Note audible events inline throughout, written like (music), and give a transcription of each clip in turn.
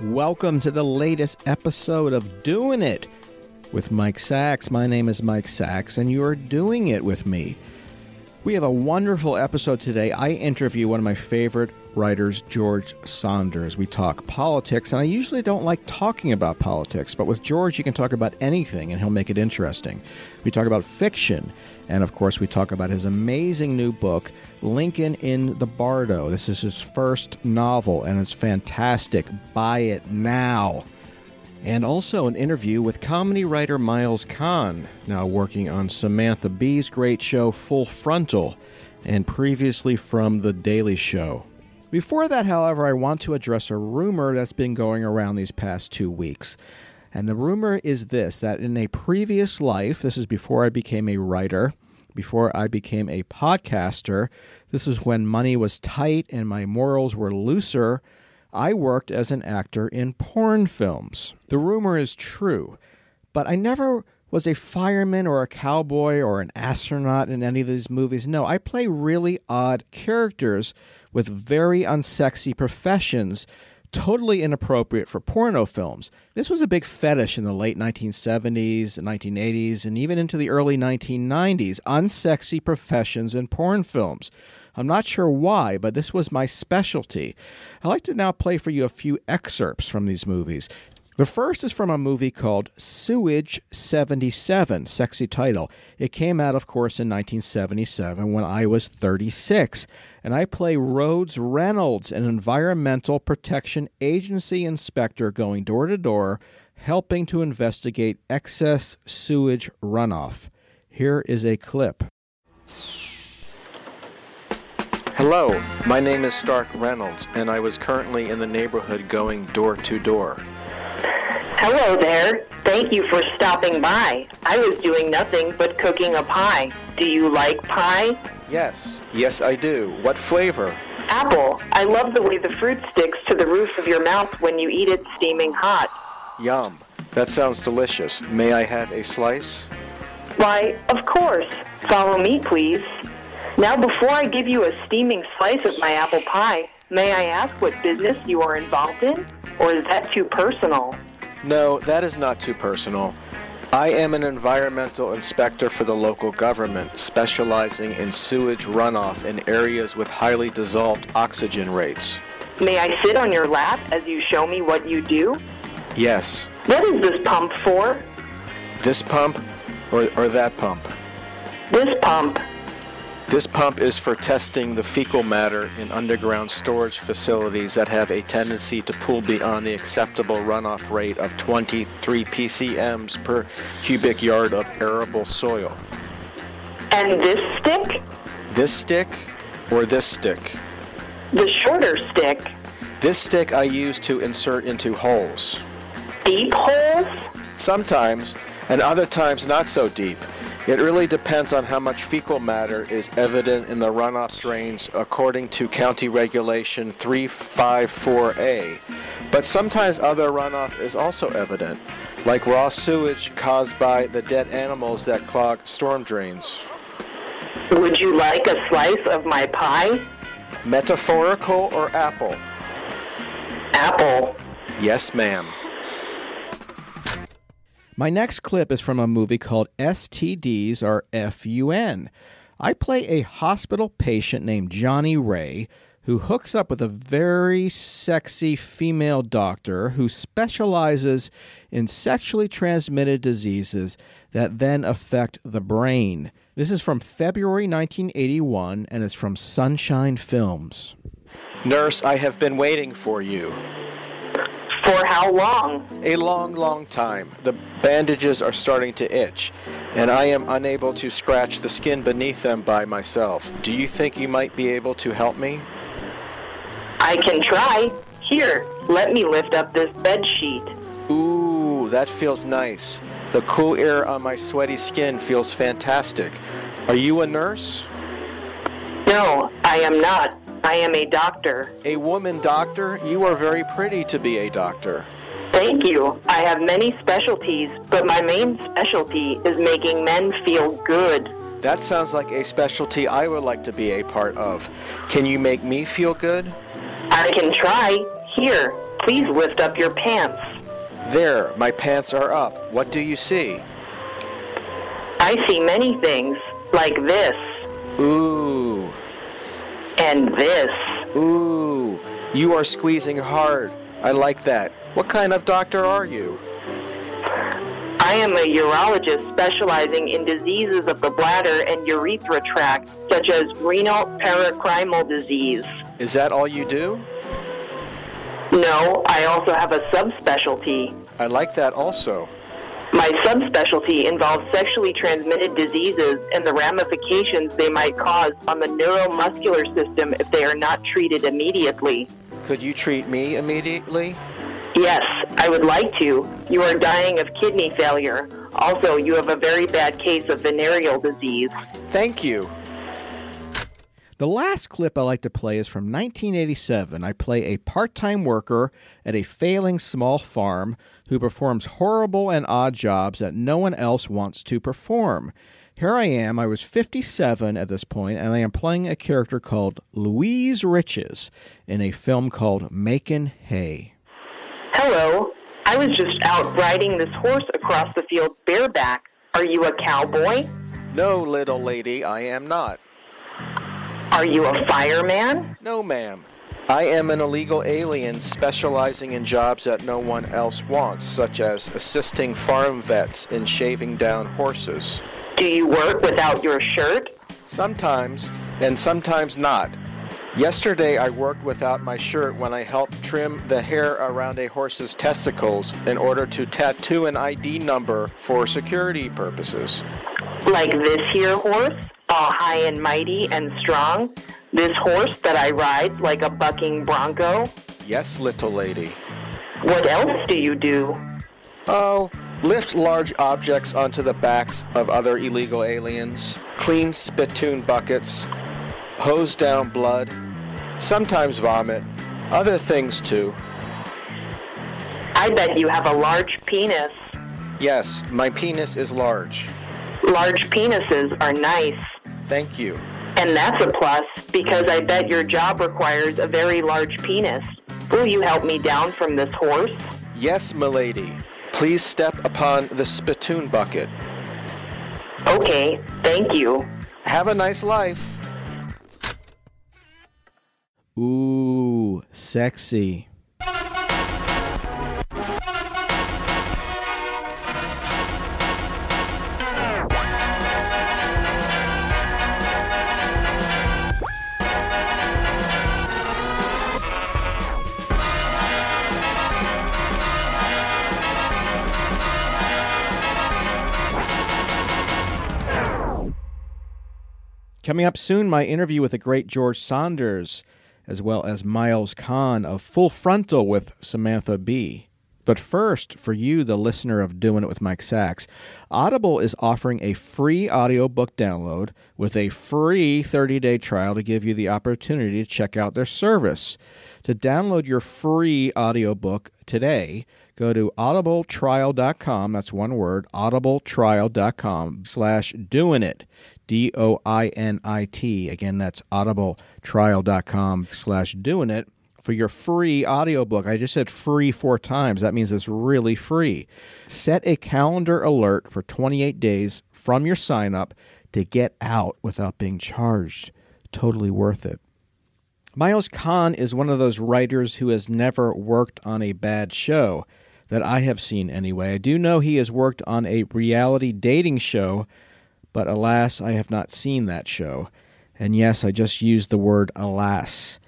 Welcome to the latest episode of Doing It with Mike Sacks. My name is Mike Sacks, and you are doing it with me. We have a wonderful episode today. I interview one of my favorite writers, George Saunders. We talk politics, and I usually don't like talking about politics, but with George, you can talk about anything and he'll make it interesting. We talk about fiction, and of course, we talk about his amazing new book, Lincoln in the Bardo. This is his first novel, and it's fantastic. Buy it now. And also an interview with comedy writer Miles Kahn, now working on Samantha Bee's great show Full Frontal, and previously from The Daily Show. Before that, however, I want to address a rumor that's been going around these past two weeks. And the rumor is this that in a previous life, this is before I became a writer, before I became a podcaster, this was when money was tight and my morals were looser. I worked as an actor in porn films. The rumor is true, but I never was a fireman or a cowboy or an astronaut in any of these movies. No, I play really odd characters with very unsexy professions, totally inappropriate for porno films. This was a big fetish in the late 1970s and 1980s and even into the early 1990s unsexy professions in porn films. I'm not sure why, but this was my specialty. I'd like to now play for you a few excerpts from these movies. The first is from a movie called Sewage 77, sexy title. It came out, of course, in 1977 when I was 36. And I play Rhodes Reynolds, an environmental protection agency inspector going door to door, helping to investigate excess sewage runoff. Here is a clip. Hello, my name is Stark Reynolds, and I was currently in the neighborhood going door to door. Hello there. Thank you for stopping by. I was doing nothing but cooking a pie. Do you like pie? Yes, yes, I do. What flavor? Apple. I love the way the fruit sticks to the roof of your mouth when you eat it steaming hot. Yum. That sounds delicious. May I have a slice? Why, of course. Follow me, please. Now, before I give you a steaming slice of my apple pie, may I ask what business you are involved in? Or is that too personal? No, that is not too personal. I am an environmental inspector for the local government, specializing in sewage runoff in areas with highly dissolved oxygen rates. May I sit on your lap as you show me what you do? Yes. What is this pump for? This pump or, or that pump? This pump. This pump is for testing the fecal matter in underground storage facilities that have a tendency to pool beyond the acceptable runoff rate of 23 PCMs per cubic yard of arable soil. And this stick? This stick or this stick? The shorter stick. This stick I use to insert into holes. Deep holes? Sometimes, and other times not so deep. It really depends on how much fecal matter is evident in the runoff drains according to County Regulation 354A. But sometimes other runoff is also evident. like raw sewage caused by the dead animals that clog storm drains. Would you like a slice of my pie? Metaphorical or apple? Apple. Yes, ma'am. My next clip is from a movie called STDs or FUN. I play a hospital patient named Johnny Ray who hooks up with a very sexy female doctor who specializes in sexually transmitted diseases that then affect the brain. This is from February 1981 and is from Sunshine Films. Nurse, I have been waiting for you. For how long? A long, long time. The bandages are starting to itch, and I am unable to scratch the skin beneath them by myself. Do you think you might be able to help me? I can try. Here, let me lift up this bed sheet. Ooh, that feels nice. The cool air on my sweaty skin feels fantastic. Are you a nurse? No, I am not. I am a doctor. A woman doctor? You are very pretty to be a doctor. Thank you. I have many specialties, but my main specialty is making men feel good. That sounds like a specialty I would like to be a part of. Can you make me feel good? I can try. Here, please lift up your pants. There, my pants are up. What do you see? I see many things, like this. Ooh. And this. Ooh. You are squeezing hard. I like that. What kind of doctor are you? I am a urologist specializing in diseases of the bladder and urethra tract, such as renal paracrimal disease. Is that all you do? No, I also have a subspecialty. I like that also. My subspecialty involves sexually transmitted diseases and the ramifications they might cause on the neuromuscular system if they are not treated immediately. Could you treat me immediately? Yes, I would like to. You are dying of kidney failure. Also, you have a very bad case of venereal disease. Thank you. The last clip I like to play is from 1987. I play a part time worker at a failing small farm who performs horrible and odd jobs that no one else wants to perform. Here I am, I was 57 at this point, and I am playing a character called Louise Riches in a film called Makin' Hay. Hello. I was just out riding this horse across the field bareback. Are you a cowboy? No, little lady, I am not. Are you a fireman? No, ma'am. I am an illegal alien specializing in jobs that no one else wants, such as assisting farm vets in shaving down horses. Do you work without your shirt? Sometimes, and sometimes not. Yesterday, I worked without my shirt when I helped trim the hair around a horse's testicles in order to tattoo an ID number for security purposes. Like this here horse, all high and mighty and strong? This horse that I ride like a bucking bronco? Yes, little lady. What else do you do? Oh, lift large objects onto the backs of other illegal aliens, clean spittoon buckets, hose down blood, sometimes vomit, other things too. I bet you have a large penis. Yes, my penis is large. Large penises are nice. Thank you. And that's a plus because I bet your job requires a very large penis. Will you help me down from this horse? Yes, milady. Please step upon the spittoon bucket. Okay, thank you. Have a nice life. Ooh, sexy. Coming up soon, my interview with the great George Saunders, as well as Miles Kahn of Full Frontal with Samantha Bee. But first, for you, the listener of Doing It with Mike Sacks, Audible is offering a free audiobook download with a free 30 day trial to give you the opportunity to check out their service. To download your free audiobook today, Go to audibletrial.com, that's one word, audibletrial.com slash doing it, D O I N I T. Again, that's audibletrial.com slash doing it for your free audiobook. I just said free four times. That means it's really free. Set a calendar alert for 28 days from your sign up to get out without being charged. Totally worth it. Miles Kahn is one of those writers who has never worked on a bad show that I have seen anyway. I do know he has worked on a reality dating show, but alas, I have not seen that show. And yes, I just used the word alas.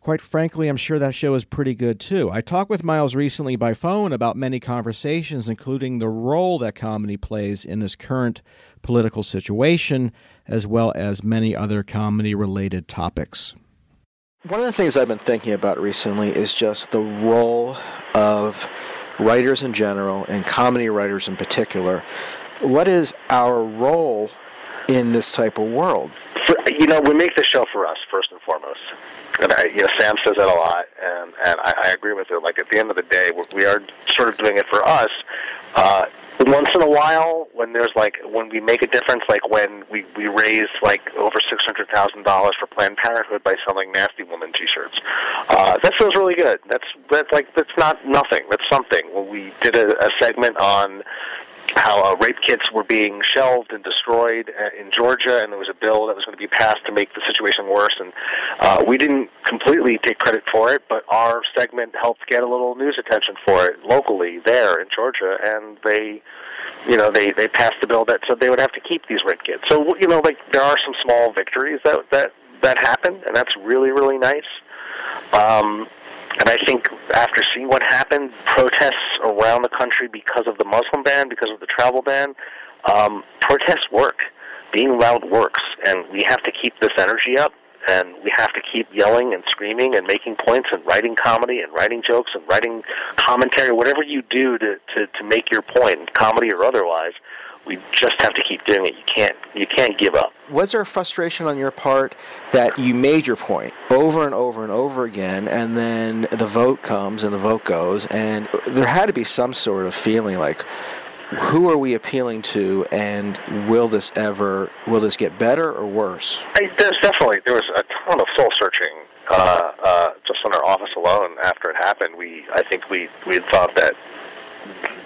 Quite frankly, I'm sure that show is pretty good too. I talked with Miles recently by phone about many conversations, including the role that comedy plays in this current political situation, as well as many other comedy related topics. One of the things I've been thinking about recently is just the role of writers in general and comedy writers in particular. What is our role in this type of world? For, you know, we make the show for us first and foremost. And I, you know, Sam says that a lot, and and I, I agree with it. Like at the end of the day, we are sort of doing it for us. Uh, once in a while, when there's like when we make a difference, like when we we raise like over six hundred thousand dollars for Planned Parenthood by selling Nasty Woman T-shirts, uh, that feels really good. That's that's like that's not nothing. That's something. When we did a, a segment on how uh, rape kits were being shelved and destroyed uh, in Georgia, and there was a bill that was going to be passed to make the situation worse. And uh, we didn't completely take credit for it, but our segment helped get a little news attention for it locally there in Georgia, and they, you know, they they passed the bill that said they would have to keep these rape kits. So you know, like there are some small victories that that that happen, and that's really really nice. Um, and I think after seeing what happened, protests around the country because of the Muslim ban, because of the travel ban, um, protests work. Being loud works, and we have to keep this energy up, and we have to keep yelling and screaming and making points and writing comedy and writing jokes and writing commentary, whatever you do to, to, to make your point, comedy or otherwise. We just have to keep doing it. You can't you can't give up. Was there a frustration on your part that you made your point over and over and over again, and then the vote comes and the vote goes, and there had to be some sort of feeling like, who are we appealing to, and will this ever will this get better or worse? I, there's definitely there was a ton of soul searching uh, uh, just in our office alone after it happened. We I think we we had thought that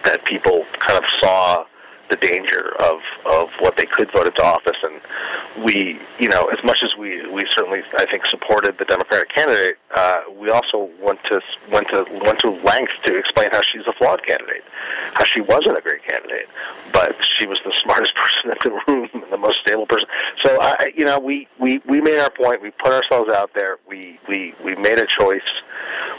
that people kind of saw the danger of of what they could vote into office, and we, you know, as much as we we certainly I think supported the Democratic candidate, uh, we also went to went to went to lengths to explain how she's a flawed candidate, how she wasn't a great candidate, but she was the (laughs) smartest person in the room, and the most stable person. So I, you know, we we we made our point. We put ourselves out there. We we we made a choice.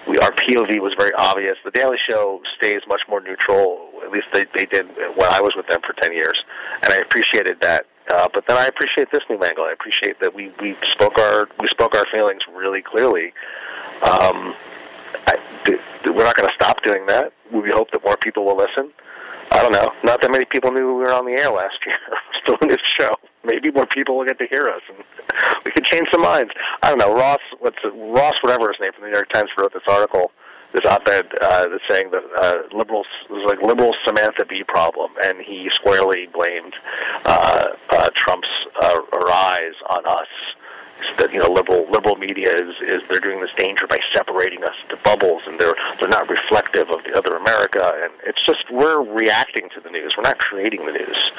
We our POV was very obvious. The Daily Show stays much more neutral. At least they they did when I was with them for ten years, and I appreciated that. Uh, but then I appreciate this new angle. I appreciate that we, we spoke our we spoke our feelings really clearly. Um, I, th- th- we're not going to stop doing that. We hope that more people will listen. I don't know. Not that many people knew we were on the air last year, (laughs) still in this show. Maybe more people will get to hear us, and (laughs) we could change some minds. I don't know. Ross, what's Ross, whatever his name from the New York Times wrote this article this op-ed uh, that's saying that uh, liberals it was like liberal Samantha Bee problem, and he squarely blamed uh, uh, Trump's uh, rise on us. That you know, liberal liberal media is is they're doing this danger by separating us into bubbles, and they're they're not reflective of the other America, and it's just we're reacting to the news. We're not creating the news.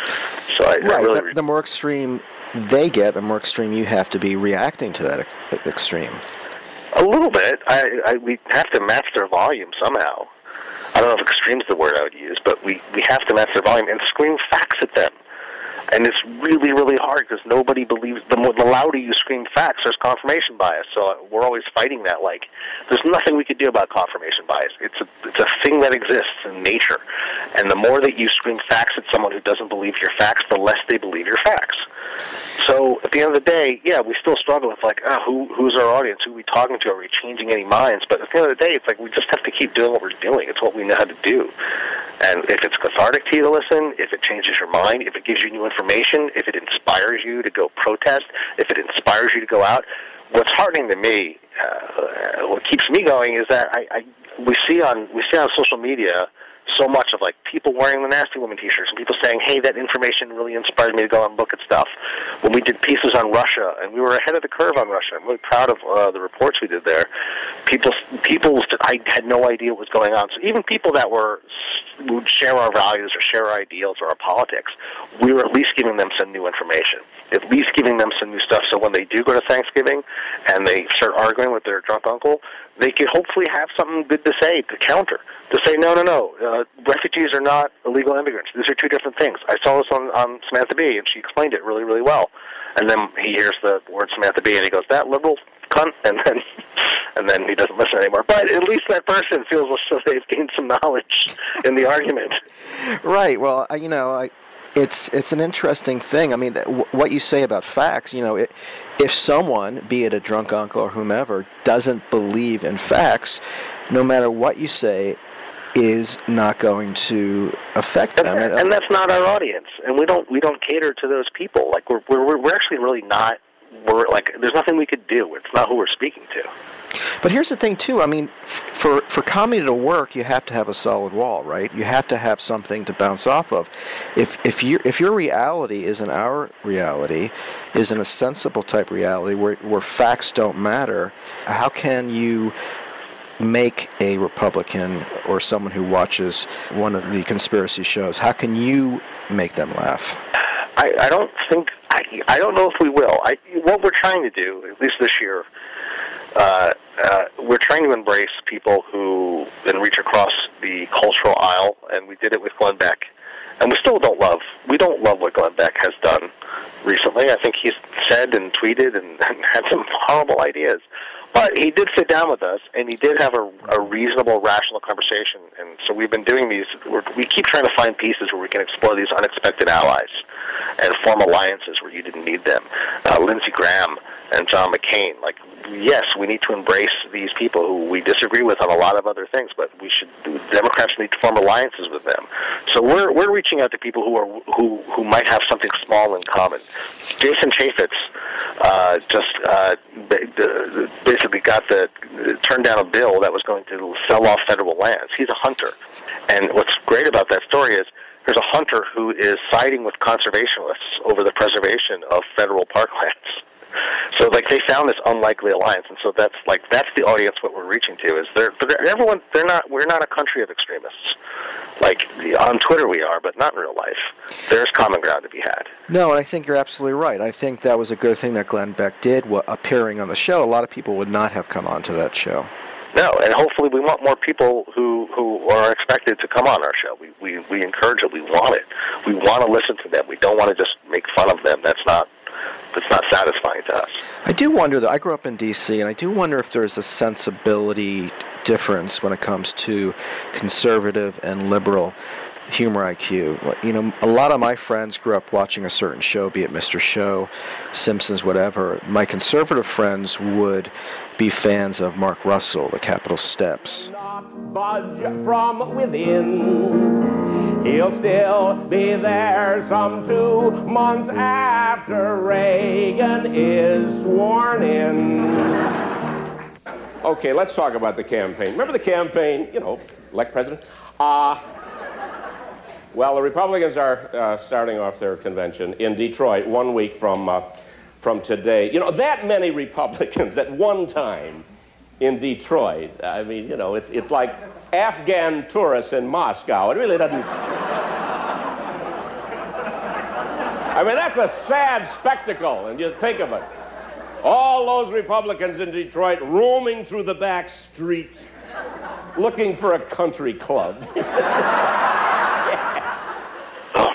So I, right. I really the, the more extreme they get, the more extreme you have to be reacting to that ex- extreme. A little bit. I, I we have to match their volume somehow. I don't know if extreme's the word I would use, but we we have to match their volume and scream facts at them. And it's really, really hard because nobody believes. The more the louder you scream facts, there's confirmation bias. So uh, we're always fighting that. Like, there's nothing we could do about confirmation bias. It's a it's a thing that exists in nature. And the more that you scream facts at someone who doesn't believe your facts, the less they believe your facts. So at the end of the day, yeah, we still struggle with like, oh, who who's our audience? Who are we talking to? Are we changing any minds? But at the end of the day, it's like we just have to keep doing what we're doing. It's what we know how to do. And if it's cathartic to you to listen, if it changes your mind, if it gives you new information, if it inspires you to go protest, if it inspires you to go out, what's heartening to me, uh, what keeps me going is that I, I we see on we see on social media so much of like people wearing the nasty woman T-shirts and people saying, "Hey, that information really inspired me to go and look at stuff." When we did pieces on Russia, and we were ahead of the curve on Russia, I'm really proud of uh, the reports we did there. People, people, I had no idea what was going on. So even people that were would share our values or share our ideals or our politics, we were at least giving them some new information, at least giving them some new stuff. So when they do go to Thanksgiving and they start arguing with their drunk uncle, they could hopefully have something good to say to counter. To say, no, no, no, uh, refugees are not illegal immigrants. These are two different things. I saw this on, on Samantha Bee, and she explained it really, really well. And then he hears the word Samantha Bee, and he goes, that liberal cunt, (laughs) and then and then he doesn't listen anymore. But at least that person feels as though they've gained some knowledge in the argument. (laughs) Right. Well, you know, I, it's it's an interesting thing. I mean, wh- what you say about facts. You know, it, if someone, be it a drunk uncle or whomever, doesn't believe in facts, no matter what you say, is not going to affect them. and, and that's not our audience, and we don't we don't cater to those people. Like we're we're we're actually really not. We're like there's nothing we could do. It's not who we're speaking to. But here's the thing, too. I mean, for for comedy to work, you have to have a solid wall, right? You have to have something to bounce off of. If if you if your reality isn't our reality, isn't a sensible type reality where where facts don't matter, how can you make a Republican or someone who watches one of the conspiracy shows? How can you make them laugh? I, I don't think I, I don't know if we will. I, what we're trying to do, at least this year, uh, uh, we're trying to embrace people who and reach across the cultural aisle, and we did it with Glenn Beck. And we still don't love. We don't love what Glenn Beck has done recently. I think he's said and tweeted and, (laughs) and had some horrible ideas. But he did sit down with us, and he did have a, a reasonable, rational conversation. And so we've been doing these. We're, we keep trying to find pieces where we can explore these unexpected allies and form alliances where you didn't need them. Uh, Lindsey Graham and John McCain. Like, yes, we need to embrace these people who we disagree with on a lot of other things, but we should. Democrats need to form alliances with them. So we're we're reaching out to people who are who who might have something small in common. Jason Chaffetz uh, just uh, basically got the turned down a bill that was going to sell off federal lands. He's a hunter, and what's great about that story is there's a hunter who is siding with conservationists over the preservation of federal parklands. So like they found this unlikely alliance, and so that's like that's the audience what we're reaching to is they're, they're everyone they're not we're not a country of extremists. Like on Twitter we are, but not in real life. There's common ground to be had. No, and I think you're absolutely right. I think that was a good thing that Glenn Beck did, appearing on the show. A lot of people would not have come on to that show. No, and hopefully we want more people who who are expected to come on our show. We we we encourage it. We want it. We want to listen to them. We don't want to just make fun of them. That's not that's not satisfying to us. I do wonder that I grew up in D.C. and I do wonder if there's a sensibility difference when it comes to conservative and liberal humor IQ. You know, a lot of my friends grew up watching a certain show, be it Mr. Show, Simpsons, whatever. My conservative friends would be fans of Mark Russell, The Capitol Steps. budge from within. He'll still be there some two months after Reagan is sworn in. Okay, let's talk about the campaign. Remember the campaign, you know, elect president? Uh, well, the Republicans are uh, starting off their convention in Detroit one week from, uh, from today. You know, that many Republicans at one time in Detroit. I mean, you know, it's, it's like Afghan tourists in Moscow. It really doesn't. I mean, that's a sad spectacle, and you think of it. All those Republicans in Detroit roaming through the back streets looking for a country club. (laughs)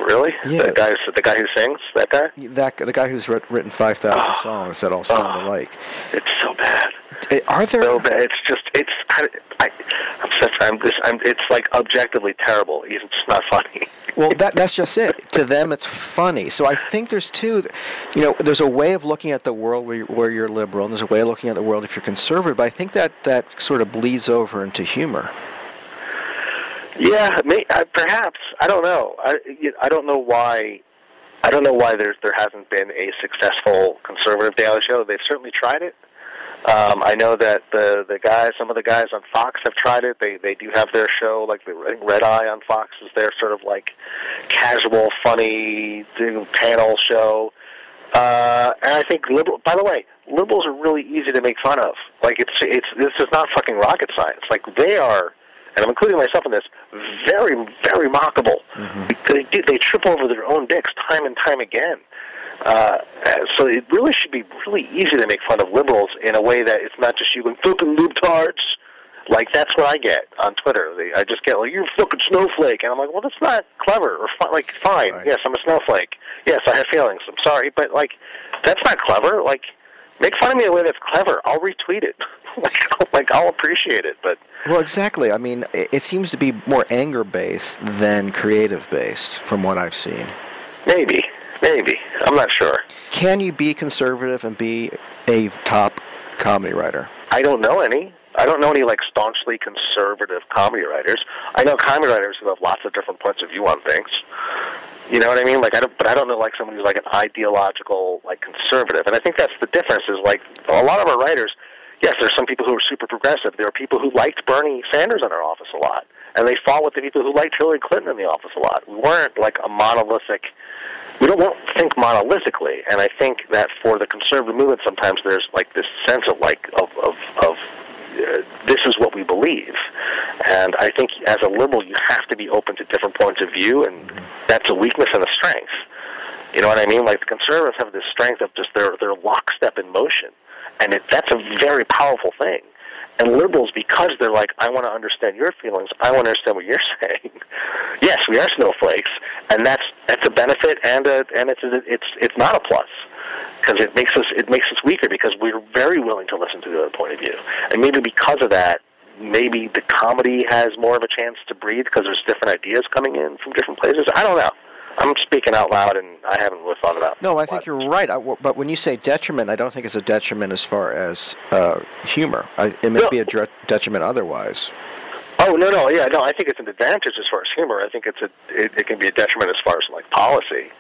Oh, really? Yeah. The guy, the guy who sings, that guy. That the guy who's writ- written 5,000 songs that all sound alike. It's so bad. Eh, Are there? So bad. It's just, it's, I, I, I'm such, I'm this, I'm, it's like objectively terrible. It's not funny. (laughs) Well, that that's just it. To them, it's funny. So I think there's two. You know, there's a way of looking at the world where you're, where you're liberal, and there's a way of looking at the world if you're conservative. But I think that that sort of bleeds over into humor. Yeah, may, uh, perhaps. I don't know. I, I don't know why. I don't know why there's there hasn't been a successful conservative daily show. They've certainly tried it. Um, I know that the the guys, some of the guys on Fox have tried it. They they do have their show, like the Red Eye on Fox is their sort of like casual, funny panel show. Uh, and I think liberal. By the way, liberals are really easy to make fun of. Like it's it's this is not fucking rocket science. Like they are, and I'm including myself in this. Very very mockable. They do, they trip over their own dicks time and time again. Uh, so it really should be really easy to make fun of liberals in a way that it's not just you going fucking libtards. Like that's what I get on Twitter. They, I just get like you're a fucking snowflake, and I'm like, well, that's not clever. Or like, fine, yes, I'm a snowflake. Yes, I have feelings. I'm sorry, but like, that's not clever. Like, make fun of me in a way that's clever. I'll retweet it. (laughs) (laughs) like, like I'll appreciate it. But Well, exactly. I mean, it, it seems to be more anger based than creative based, from what I've seen. maybe, maybe I'm not sure. Can you be conservative and be a top comedy writer? I don't know any. I don't know any like staunchly conservative comedy writers. I know comedy writers who have lots of different points of view on things. You know what I mean? Like I don't, but I don't know like someone who's like an ideological like conservative. And I think that's the difference. Is like a lot of our writers. Yes, there's some people who are super progressive. There are people who liked Bernie Sanders in our office a lot, and they fought with the people who liked Hillary Clinton in the office a lot. We weren't like a monolithic. We don't, won't think monolithically, and I think that for the conservative movement, sometimes there's like this sense of like of of, of uh, this is what we believe. And I think as a liberal, you have to be open to different points of view, and that's a weakness and a strength. You know what I mean? Like the conservatives have this strength of just their their lockstep in motion, and it, that's a very powerful thing. And liberals, because they're like, I want to understand your feelings, I want to understand what you're (laughs) saying. yes, we are snowflakes, and that's that's a benefit, and a, and it's a, it's it's not a plus because it makes us it makes us weaker because we're very willing to listen to the other point of view, and maybe because of that, maybe the comedy has more of a chance to breathe because there's different ideas coming in from different places. I don't know. I'm speaking out loud, and I haven't really thought about. No, I think you're right. I, but when you say detriment, I don't think it's a detriment as far as uh, humor. I, it may be a detriment otherwise. Oh no, no, yeah, no. I think it's an advantage as far as humor. I think it's a it, it can be a detriment as far as like policy.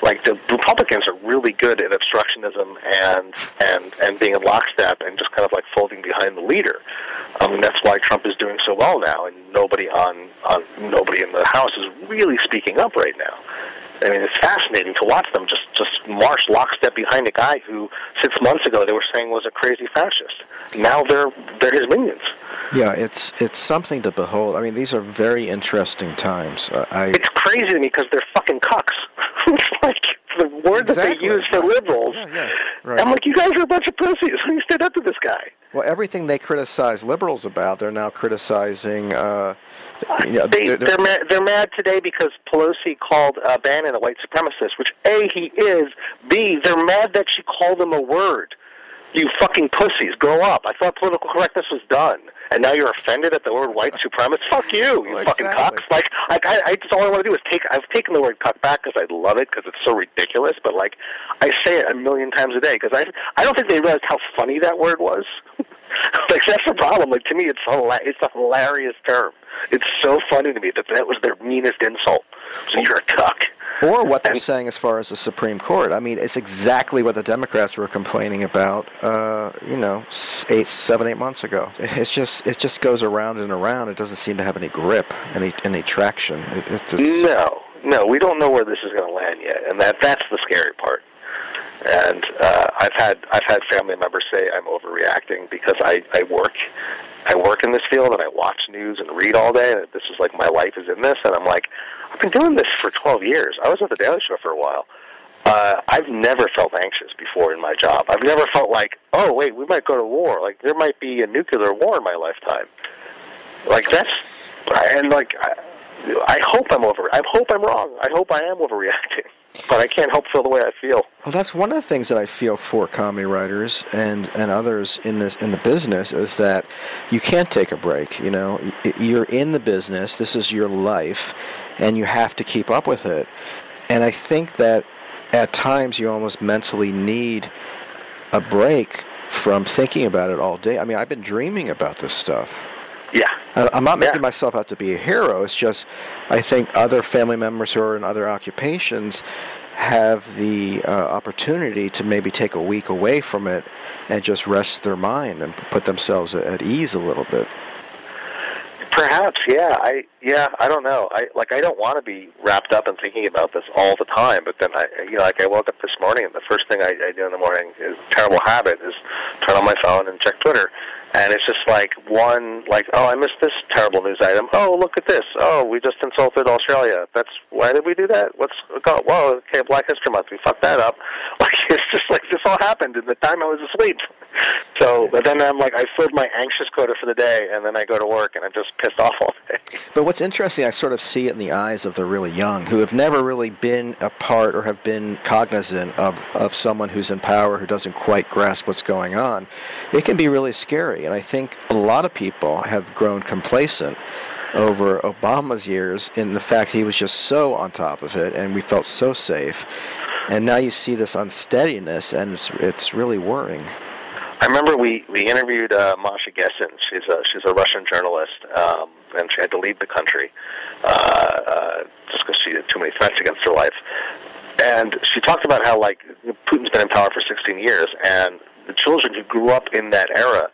Like the Republicans are really good at obstructionism and and and being in lockstep and just kind of like folding behind the leader. I mean, that's why Trump is doing so well now, and nobody on on nobody in the House is really speaking up right now. I mean, it's fascinating to watch them just just march lockstep behind a guy who six months ago they were saying was a crazy fascist. Now they're they're his minions. Yeah, it's it's something to behold. I mean, these are very interesting times. Uh, I It's crazy to me because they're fucking cucks. (laughs) it's like the word that they use for liberals. right. I'm like, you guys are a bunch of pussies. (laughs) You stood up to this guy. well, everything they criticize liberals about, they're now criticizing. Uh, (laughs) you know, They, they're- they're mad. They're mad today because Pelosi called uh, Bannon a white supremacist. Which a he is. B they're mad that she called him a word. You fucking pussies, grow up. I thought political correctness was done, and now you're offended at the word white supremacist. Fuck you, you Well, fucking exactly. cocks. Like, like I, I just all I want to do is take. I've taken the word cuck back because I love it because it's so ridiculous. But like, I say it a million times a day because I, I don't think they realized how funny that word was. (laughs) (laughs) like that's the problem. Like to me, it's hila- it's a hilarious term. It's so funny to me that that was their meanest insult. So you're a cuck. or what they're saying as far as the Supreme Court. I mean, it's exactly what the Democrats were complaining about. Uh, you know, eight, seven, eight months ago. It's just it just goes around and around. It doesn't seem to have any grip, any any traction. It, it's, it's, No, no, we don't know where this is going to land yet, and that that's the scary part. And uh, I've had I've had family members say I'm overreacting because I I work I work in this field and I watch news and read all day, and this is like my life is in this, and I'm like I've been doing this for 12 years. I was at the Daily Show for a while. Uh, I've never felt anxious before in my job. I've never felt like, oh wait, we might go to war. Like there might be a nuclear war in my lifetime. Like that's and like I, I hope I'm over. I hope I'm wrong. I hope I am overreacting, but I can't help feel the way I feel. Well, that's one of the things that I feel for comedy writers and, and others in this in the business is that you can't take a break. You know, you're in the business. This is your life, and you have to keep up with it. And I think that at times you almost mentally need a break from thinking about it all day. I mean, I've been dreaming about this stuff. Yeah. I'm not making myself out to be a hero. It's just I think other family members who are in other occupations have the uh, opportunity to maybe take a week away from it and just rest their mind and put themselves at ease a little bit. Perhaps, yeah. I yeah, I don't know. I like I don't want to be wrapped up in thinking about this all the time. But then I, you know, like I woke up this morning, and the first thing I, I do in the morning is terrible habit is turn on my phone and check Twitter. And it's just like one, like, oh, I missed this terrible news item. Oh, look at this. Oh, we just insulted Australia. That's why did we do that? What's oh, whoa? Okay, Black History Month. We fucked that up. (laughs) Like it's just like this all happened in the time I was asleep. So, but then I'm like, I filled my anxious quota for the day, and then I go to work, and I'm just pissed off all day. But what's interesting, I sort of see it in the eyes of the really young who have never really been a part or have been cognizant of, of someone who's in power who doesn't quite grasp what's going on. It can be really scary, and I think a lot of people have grown complacent over Obama's years in the fact he was just so on top of it, and we felt so safe. And now you see this unsteadiness, and it's, it's really worrying. I remember we we interviewed uh, Masha Gessen. She's a she's a Russian journalist, um, and she had to leave the country uh, uh, just because she had too many threats against her life. And she talked about how like Putin's been in power for 16 years, and the children who grew up in that era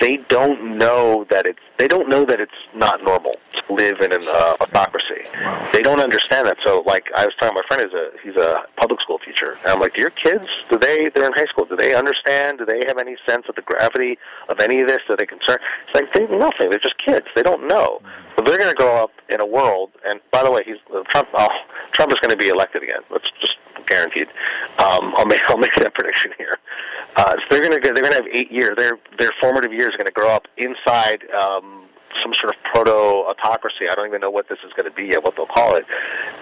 they don't know that it's they don't know that it's not normal to live in an uh, autocracy. Wow. They don't understand that. So, like I was telling my friend, is a he's a public school teacher, and I'm like, do your kids? Do they? They're in high school. Do they understand? Do they have any sense of the gravity of any of this? Are they concerned? It's like they nothing. They're just kids. They don't know. So they're going to grow up in a world. And by the way, he's uh, Trump. Oh, Trump is going to be elected again. That's just guaranteed. Um, I'll make I'll make that (laughs) prediction here. Uh, so they're going to they're going to have eight years. Their their formative years are going to grow up inside um, some sort of proto autocracy. I don't even know what this is going to be yet, what they'll call it,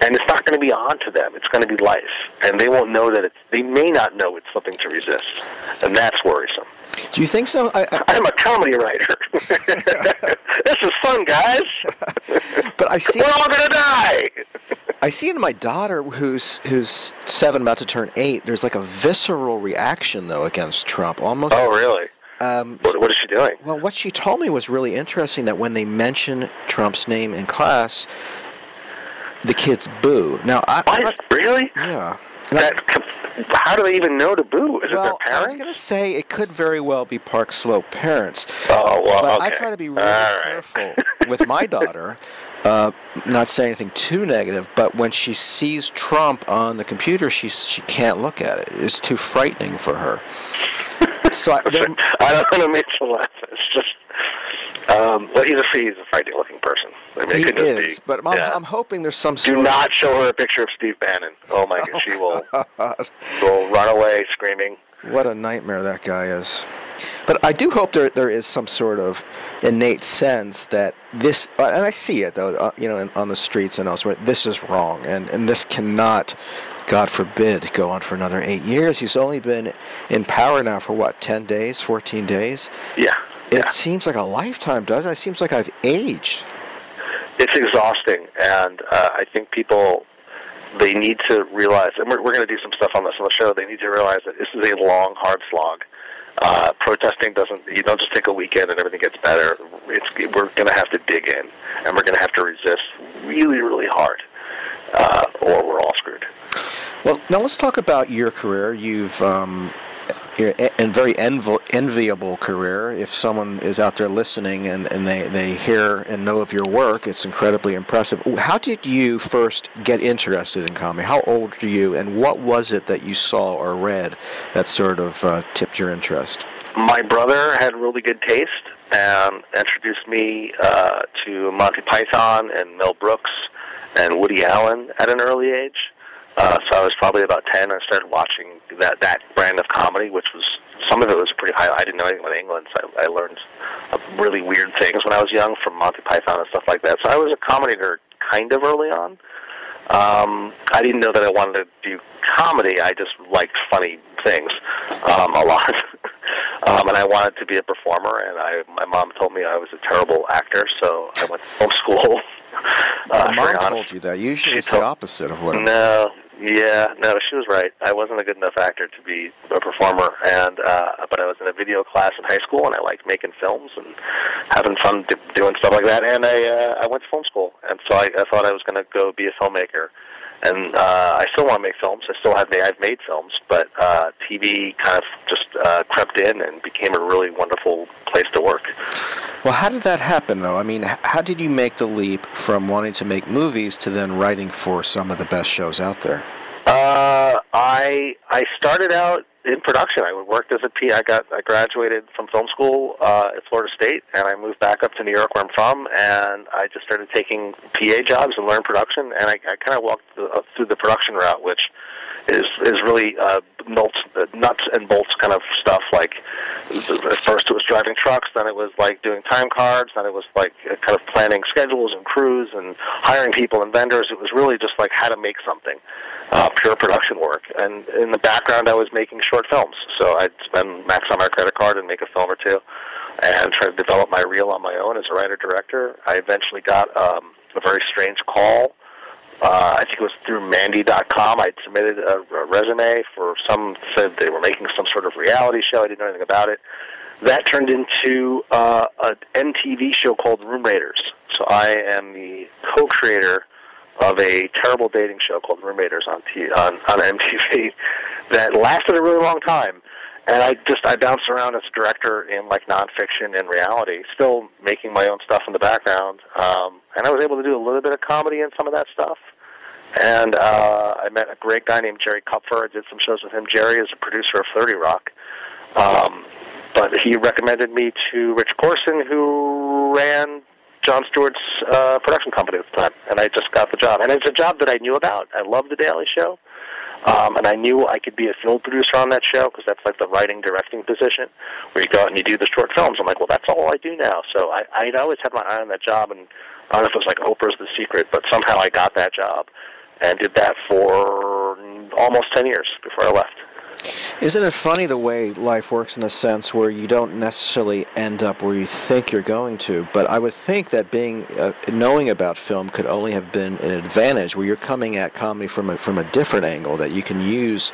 and it's not going to be on to them. It's going to be life, and they won't know that it's. They may not know it's something to resist, and that's worrisome. Do you think so? I, I'm a comedy writer. (laughs) this is fun, guys. (laughs) but I see. We're all going to die. I see in my daughter, who's who's seven, about to turn eight. There's like a visceral reaction though against Trump, almost. Oh, really? Um, what, what is she doing? Well, what she told me was really interesting. That when they mention Trump's name in class, the kids boo. Now, I, what? really? Yeah. That, how do they even know to boo? Is well, it their parents? I was going to say it could very well be Park Slope parents. Oh well, but okay. I try to be really All right. careful with my (laughs) daughter. Uh, not say anything too negative, but when she sees Trump on the computer, she she can't look at it. It's too frightening for her. So I, there, I don't want to make you laugh. It's just, um, well, he's a he's a frightening-looking person. I mean, he is, be. but I'm, yeah. I'm hoping there's some sort Do not show her a picture of Steve Bannon. Oh my God, she will (laughs) will run away screaming. What a nightmare that guy is. But I do hope there there is some sort of innate sense that this, and I see it though, uh, you know, on the streets and elsewhere. This is wrong, and and this cannot, God forbid, go on for another eight years. He's only been in power now for what, ten days, fourteen days? Yeah. It seems like a lifetime, doesn't it? It seems like I've aged. It's exhausting, and uh, I think people they need to realize, and we're, we're going to do some stuff on this on the show. They need to realize that this is a long, hard slog. Uh, protesting doesn't. You don't just take a weekend and everything gets better. It's, we're going to have to dig in, and we're going to have to resist really, really hard, uh, or we're all screwed. Well, now let's talk about your career. You've um, you're a very envi- enviable career. If someone is out there listening and, and they, they hear and know of your work, it's incredibly impressive. How did you first get interested in comedy? How old were you, and what was it that you saw or read that sort of uh, tipped your interest? My brother had really good taste and introduced me uh, to Monty Python and Mel Brooks and Woody Allen at an early age. Uh, so I was probably about ten. I started watching that that brand of comedy, which was some of it was pretty high. I didn't know anything about England, so I, I learned really weird things when I was young from Monty Python and stuff like that. So I was a comedy nerd kind of early on. Um, I didn't know that I wanted to do comedy. I just liked funny things um, a lot. (laughs) um, and I wanted to be a performer, and I, my mom told me I was a terrible actor, so I went to film school. (laughs) uh, mom honest. told you that. Usually She it's told- the opposite of what No, yeah, no, she was right. I wasn't a good enough actor to be a performer, and uh, but I was in a video class in high school, and I liked making films and having fun d- doing stuff like that. And I uh, I went to film school, and so I, I thought I was going to go be a filmmaker. And uh, I still want to make films. I still have I've made films, but uh, TV kind of just uh, crept in and became a really wonderful place to work. Well, how did that happen, though? I mean, how did you make the leap from wanting to make movies to then writing for some of the best shows out there? Uh, I I started out in production. I worked as a P. I got I graduated from film school uh, at Florida State, and I moved back up to New York, where I'm from, and I just started taking PA jobs and learned production. And I, I kind of walked the, uh, through the production route, which is is really uh, nuts, uh, nuts and bolts kind of stuff. Like at first it was driving trucks, then it was like doing time cards, then it was like uh, kind of planning schedules and crews and hiring people and vendors. It was really just like how to make something, uh, pure production work. And in the background, I was making short films, so I'd spend max on my credit card and make a film or two, and try to develop my reel on my own as a writer director. I eventually got um, a very strange call uh, I think it was through Mandy.com. I'd submitted a, a resume for some said they were making some sort of reality show. I didn't know anything about it. That turned into uh, an MTV show called Room Raiders. So I am the co-creator of a terrible dating show called Room Raiders on T- on, on MTV (laughs) that lasted a really long time. And I just I bounced around as a director in like nonfiction and reality, still making my own stuff in the background. Um, and I was able to do a little bit of comedy in some of that stuff. And uh, I met a great guy named Jerry Kupfer. I did some shows with him. Jerry is a producer of 30 Rock. Um, but he recommended me to Rich Corson, who ran Jon Stewart's uh, production company at the time. And I just got the job. And it's a job that I knew about. I love The Daily Show. Um, and I knew I could be a film producer on that show because that's like the writing directing position where you go out and you do the short films. I'm like, well, that's all I do now. So I, I'd always had my eye on that job, and I don't know if it was like Oprah's The Secret, but somehow I got that job and did that for almost 10 years before I left. Isn't it funny the way life works in a sense where you don't necessarily end up where you think you're going to? But I would think that being uh, knowing about film could only have been an advantage where you're coming at comedy from a, from a different angle that you can use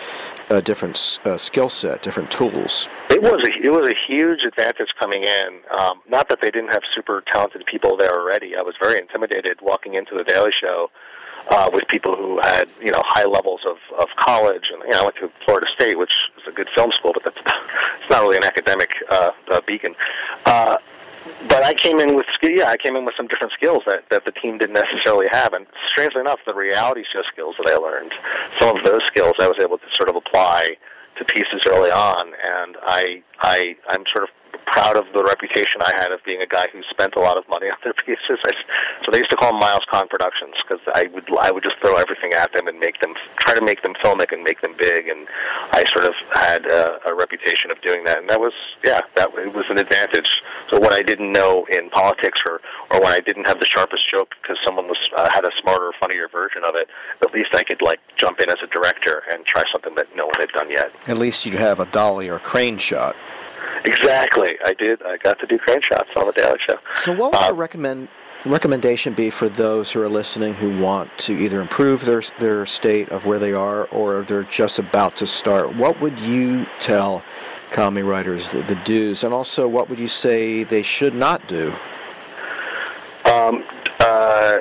a different uh, skill set, different tools. It was a, it was a huge advantage coming in. Um, not that they didn't have super talented people there already. I was very intimidated walking into the Daily Show uh, with people who had you know high levels of, of college, and you know I went to Florida State, which is a good film school, but that's (laughs) it's not really an academic uh, uh, beacon. Uh, but I came in with yeah, I came in with some different skills that that the team didn't necessarily have, and strangely enough, the reality show skills that I learned, some of those skills I was able to sort of apply to pieces early on, and I I I'm sort of proud of the reputation I had of being a guy who spent a lot of money on their (laughs) pieces. I, so they used to call them Miles Kahn Productions because I would I would just throw everything at them and make them try to make them filmic and make them big. And I sort of had a, a reputation of doing that, and that was yeah, that it was an advantage. So what I didn't know in politics or or when I didn't have the sharpest joke because someone was uh, had a smarter, funnier version of it, at least I could like jump in as a director and try something that no one had done yet. At least you'd have a dolly or crane shot. Exactly, I did. I got to do crane shots on the Daily Show. So, what would Uh, your recommend recommendation be for those who are listening who want to either improve their their state of where they are or they're just about to start? What would you tell comedy writers the, the do's, and also what would you say they should not do? Um, uh,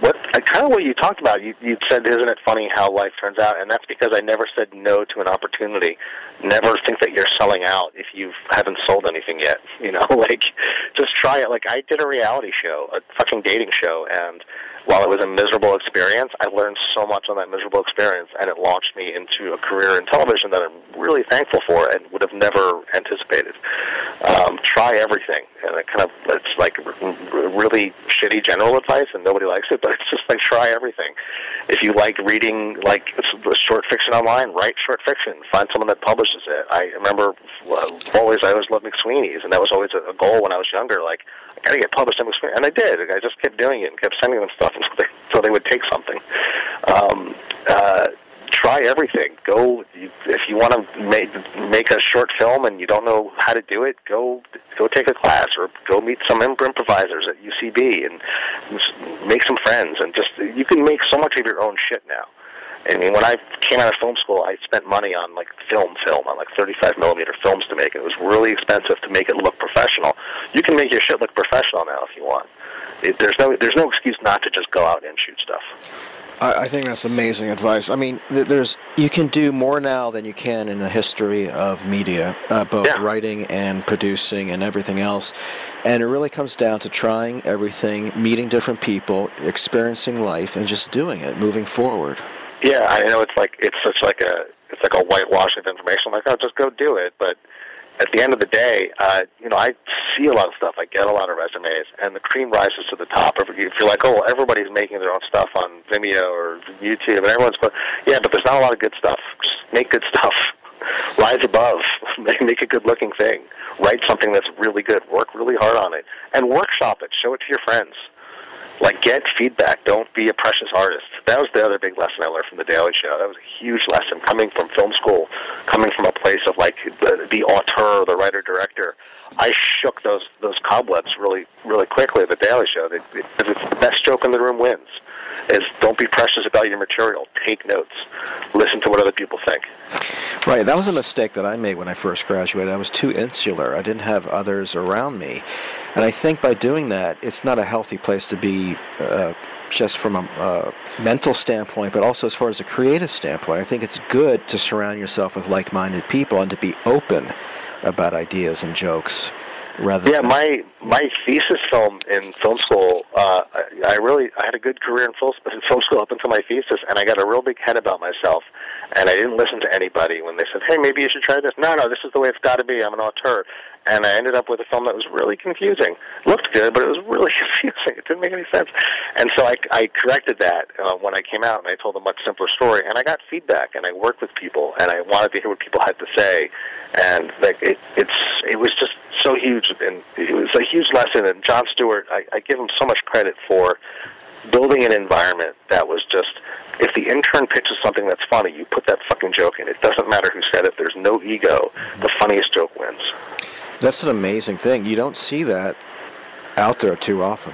what kind of what you talked about? You, you said, "Isn't it funny how life turns out?" And that's because I never said no to an opportunity. Never think that you're selling out if you haven't sold anything yet. (laughs) You know, like just try it. Like I did a reality show, a fucking dating show, and while it was a miserable experience, I learned so much on that miserable experience, and it launched me into a career in television that I'm really thankful for and would have never anticipated. Um, try everything, and it kind of it's like really shitty general advice, and nobody likes it, but (laughs) it's just like try everything. If you like reading like short fiction online, write short fiction. Find someone that publishes it. I remember uh, always I always loved McSweeney's, and that was always a, goal when I was younger. Like got to get published and I did. I just kept doing it and kept sending them stuff (laughs) until they, until they would take something. Um, uh, try everything. Go if you want to make make a short film and you don't know how to do it. Go go take a class or go meet some improvisers at UCB and make some friends. And just you can make so much of your own shit now. I mean, when I came out of film school, I spent money on like film, film, on like 35 millimeter films to make it. It was really expensive to make it look professional. You can make your shit look professional now if you want. It, there's no there's no excuse not to just go out and shoot stuff. I, I think that's amazing advice. I mean, th- there's you can do more now than you can in the history of media, uh, both writing and producing and everything else. And it really comes down to trying everything, meeting different people, experiencing life, and just doing it, moving forward. Yeah, I know it's like it's such like a it's like a whitewash of information. Like, oh, just go do it. But at the end of the day, uh, you know, I see a lot of stuff. I get a lot of resumes, and the cream rises to the top. If you're like, oh, everybody's making their own stuff on Vimeo or YouTube, and everyone's going, yeah, but there's not a lot of good stuff. Just make good stuff. (laughs) Rise above. (laughs) make a good-looking thing. Write something that's really good. Work really hard on it, and workshop it. Show it to your friends. Like, get feedback. Don't be a precious artist. That was the other big lesson I learned from The Daily Show. That was a huge lesson coming from film school, coming from a place of, like, the, the auteur, the writer-director. I shook those those cobwebs really really quickly at The Daily Show. It, it, it's the best joke in the room wins. Is don't be precious about your material. Take notes. Listen to what other people think. Right, that was a mistake that I made when I first graduated. I was too insular. I didn't have others around me. And I think by doing that, it's not a healthy place to be uh, just from a uh, mental standpoint, but also as far as a creative standpoint. I think it's good to surround yourself with like minded people and to be open about ideas and jokes. Rather yeah, than, my my thesis film in film school, uh, I, I really I had a good career in film, in film school up until my thesis, and I got a real big head about myself, and I didn't listen to anybody when they said, "Hey, maybe you should try this." No, no, this is the way it's got to be. I'm an auteur, and I ended up with a film that was really confusing. Looked good, but it was really (laughs) confusing. It didn't make any sense, and so I, I corrected that uh, when I came out, and I told a much simpler story, and I got feedback, and I worked with people, and I wanted to hear what people had to say, and like it, it's it was just so huge, and it was a huge lesson. And Jon Stewart, I, I give him so much credit for building an environment that was just if the intern pitches something that's funny, you put that fucking joke in. It doesn't matter who said it. There's no ego. The funniest joke wins. That's an amazing thing. You don't see that out there too often.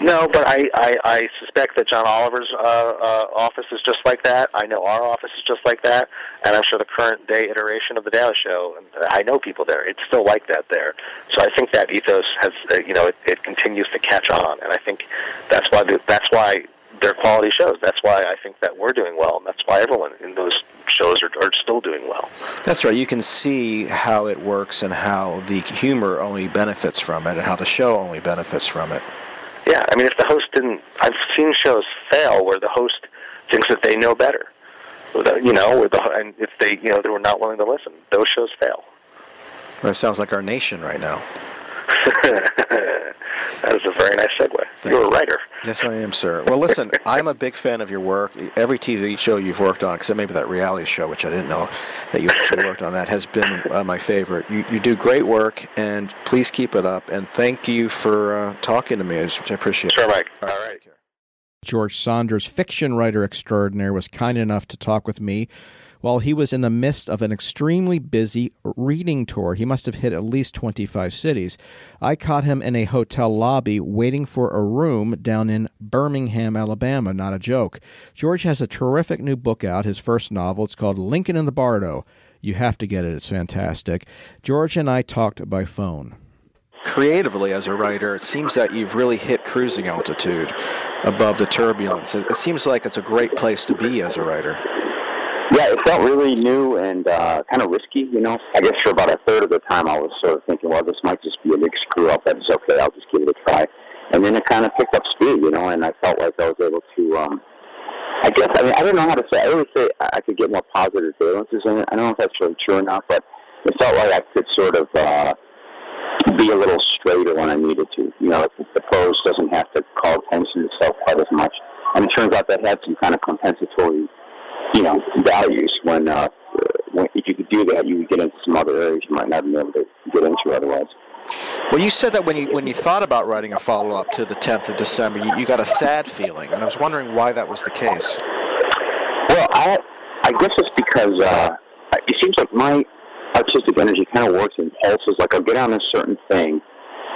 No, but I, I, I suspect that John Oliver's uh, uh, office is just like that. I know our office is just like that, and I'm sure the current day iteration of the Daily Show. I know people there. It's still like that there. So I think that ethos has, uh, you know, it, it continues to catch on, and I think that's why the, that's why they're quality shows. That's why I think that we're doing well, and that's why everyone in those shows are, are still doing well. That's right. You can see how it works and how the humor only benefits from it, and how the show only benefits from it. Yeah, I mean, if the host didn't, I've seen shows fail where the host thinks that they know better. You know, where the, and if they, you know, they were not willing to listen, those shows fail. Well, it sounds like our nation right now. (laughs) that is a very nice segue. Thank You're a writer. Yes, I am, sir. Well, listen, (laughs) I'm a big fan of your work. Every TV show you've worked on, except maybe that reality show, which I didn't know that you actually worked on, that has been uh, my favorite. You, you do great work, and please keep it up. And thank you for uh, talking to me, which I appreciate. It. Sure, Mike. All right. George Saunders, fiction writer extraordinaire, was kind enough to talk with me while he was in the midst of an extremely busy reading tour. He must have hit at least 25 cities. I caught him in a hotel lobby waiting for a room down in Birmingham, Alabama. Not a joke. George has a terrific new book out, his first novel. It's called Lincoln in the Bardo. You have to get it, it's fantastic. George and I talked by phone. Creatively, as a writer, it seems that you've really hit cruising altitude above the turbulence. It, it seems like it's a great place to be as a writer. Yeah, it felt really new and uh, kind of risky, you know. I guess for about a third of the time I was sort of thinking, well, this might just be a big screw up. That's okay. I'll just give it a try. And then it kind of picked up speed, you know, and I felt like I was able to, um, I guess, I mean, I don't know how to say I always say I could get more positive valences in it. I don't know if that's really true enough, but it felt like I could sort of uh, be a little straighter when I needed to. You know, the, the prose doesn't have to call attention to itself quite as much. And it turns out that had some kind of compensatory you know, values when, uh, when if you could do that, you would get into some other areas you might not be able to get into otherwise. Well, you said that when you when you thought about writing a follow up to the 10th of December, you, you got a sad feeling, and I was wondering why that was the case. Well, I I guess it's because uh, it seems like my artistic energy kind of works in pulses. Like I'll get on a certain thing,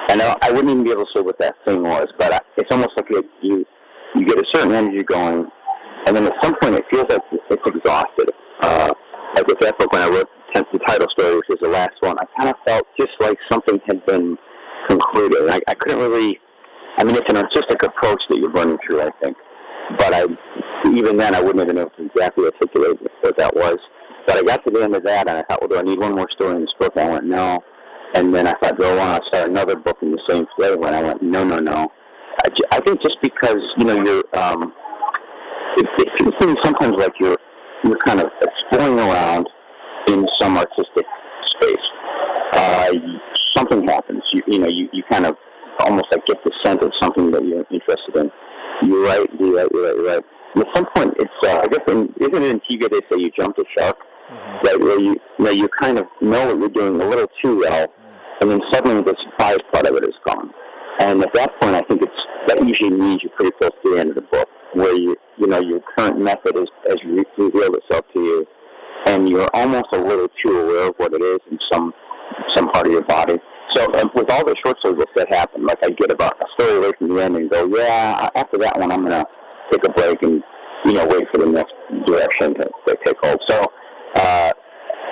and I, I wouldn't even be able to say what that thing was, but I, it's almost like it, you you get a certain energy going, and then at some point it feels like it's exhausted. Uh, like with that book when I wrote tenth the title story, which was the last one, I kind of felt just like something had been concluded. I, I couldn't really. I mean, it's an artistic approach that you're running through, I think. but I even then I wouldn't even know exactly articulate what that was. But I got to the end of that, and I thought, well, do I need one more story in this book? And I went, no. And then I thought, do I want to start another book in the same flavor? And I went, no, no, no. I, I think just because you know you're, um, it, it seems sometimes like you're you're kind of exploring around in some artistic space. Uh, something happens. You you know you, you kind of almost like get the scent of something that you're interested in. You're right. You're right. You're right. You're right. And at some point, it's uh, I guess in, isn't it in TV they say you jumped a shark, mm-hmm. right? Where you you know you kind of know what you're doing a little too well, and then suddenly the surprise part of it is gone. And at that point, I think it's that usually means you're pretty close to the end of the book, where you you know your current method is has revealed itself to you, and you're almost a little too aware of what it is in some some part of your body. So um, with all the short books that happen, like I get about a story away from the end and go, yeah, after that one I'm gonna take a break and you know wait for the next direction to, to take hold. So uh,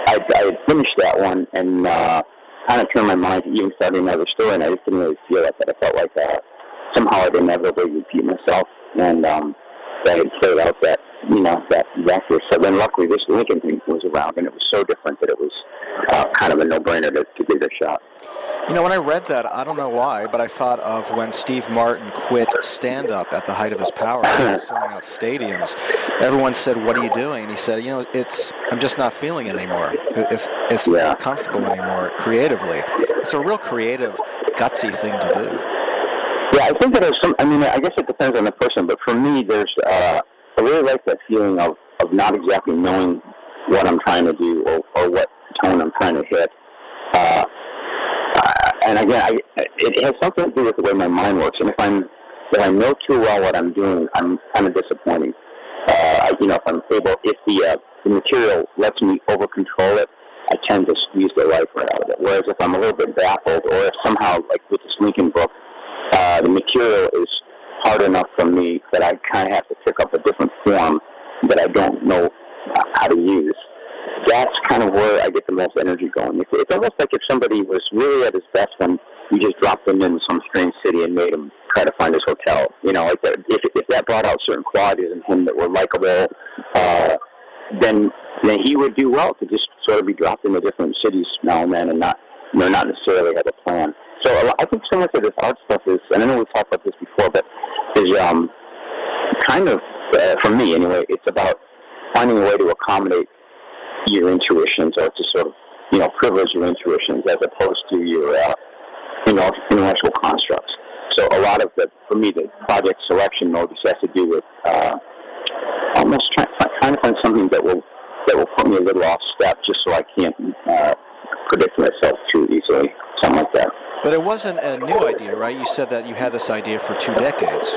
I, I finished that one and uh, kind of turned my mind to even starting another story, and I just didn't really feel like that. I felt like uh, somehow I'd inevitably repeat myself, and um, that had played out that you know that that year. So then, luckily, this Lincoln thing was around, and it was so different that it was uh, kind of a no-brainer to, to give it a shot. You know, when I read that, I don't know why, but I thought of when Steve Martin quit stand up at the height of his power, (laughs) selling out stadiums. Everyone said, "What are you doing?" And he said, "You know, it's I'm just not feeling it anymore. It's it's yeah. not comfortable anymore creatively. It's a real creative, gutsy thing to do." I think that there's some. I mean, I guess it depends on the person, but for me, there's. Uh, I really like that feeling of of not exactly knowing what I'm trying to do or, or what tone I'm trying to hit. Uh, and again, I, it has something to do with the way my mind works. And if I'm if I know too well what I'm doing, I'm kind of disappointing. Uh, you know, if I'm able, if the uh, the material lets me over control it, I tend to squeeze the life right out of it. Whereas if I'm a little bit baffled, or if somehow, like with this Lincoln book, uh, the material is hard enough for me that I kind of have to pick up a different form that I don't know how to use that's kind of where I get the most energy going. It's, it's almost like if somebody was really at his best when you just dropped him in some strange city and made him try to find his hotel. You know, like if, if that brought out certain qualities in him that were likable, uh, then then he would do well to just sort of be dropped into different cities now and then and not you know not necessarily have a plan. So I think so much of this art stuff is, and I know we've talked about this before, but is um, kind of uh, for me anyway. It's about finding a way to accommodate your intuitions or to sort of, you know, privilege your intuitions as opposed to your, uh, you know, intellectual constructs. So a lot of the, for me, the project selection mode just has to do with uh, almost trying, trying to find something that will that will put me a little off step, just so I can't uh, predict myself too easily, something like that. But it wasn't a new idea, right? You said that you had this idea for two decades.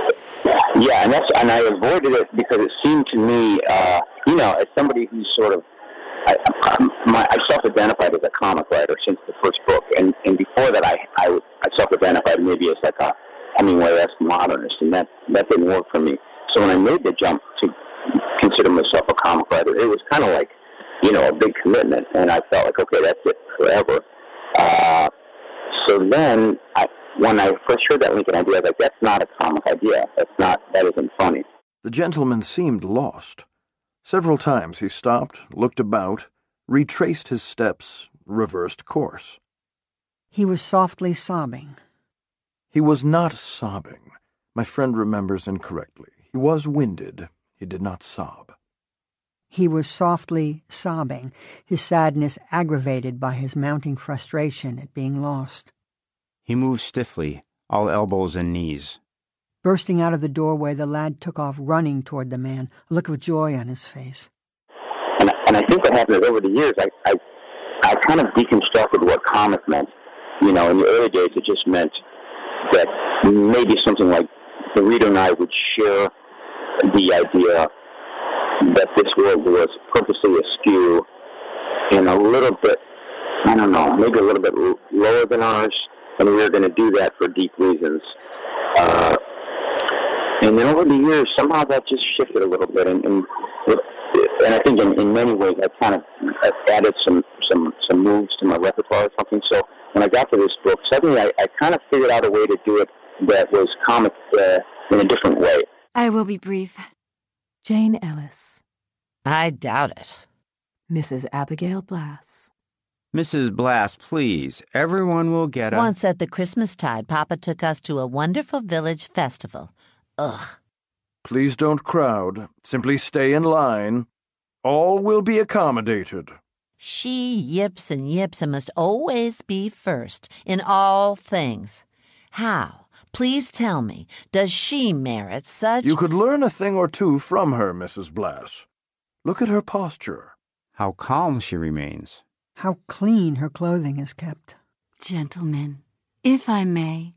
Yeah, and that's and I avoided it because it seemed to me, uh, you know, as somebody who's sort of I, my, I self-identified as a comic writer since the first book, and, and before that, I, I, I self-identified maybe as like a Hemingway-esque modernist, and that that didn't work for me. So when I made the jump to consider myself a comic writer, it was kind of like, you know, a big commitment, and I felt like, okay, that's it forever. Uh, so then, I, when I first heard that Lincoln idea, I was like, that's not a comic idea. That's not. That isn't funny. The gentleman seemed lost. Several times he stopped, looked about, retraced his steps, reversed course. He was softly sobbing. He was not sobbing. My friend remembers incorrectly. He was winded. He did not sob. He was softly sobbing, his sadness aggravated by his mounting frustration at being lost. He moved stiffly, all elbows and knees. Bursting out of the doorway, the lad took off running toward the man, a look of joy on his face. And, and I think what happened is over the years, I, I, I kind of deconstructed what comic meant. You know, in the early days, it just meant that maybe something like the reader and I would share the idea that this world was purposely askew and a little bit, I don't know, maybe a little bit lower than ours, and we were going to do that for deep reasons. Uh, and then over the years, somehow that just shifted a little bit, and and, and I think in, in many ways I kind of added some some some moves to my repertoire or something. So when I got to this book, suddenly I, I kind of figured out a way to do it that was comic uh, in a different way. I will be brief. Jane Ellis. I doubt it. Mrs. Abigail Blass. Mrs. Blass, please. Everyone will get a. Once at the Christmastide, Papa took us to a wonderful village festival. Ugh. Please don't crowd. Simply stay in line. All will be accommodated. She yips and yips and must always be first in all things. How? Please tell me, does she merit such. You could learn a thing or two from her, Mrs. Blass. Look at her posture. How calm she remains. How clean her clothing is kept. Gentlemen, if I may.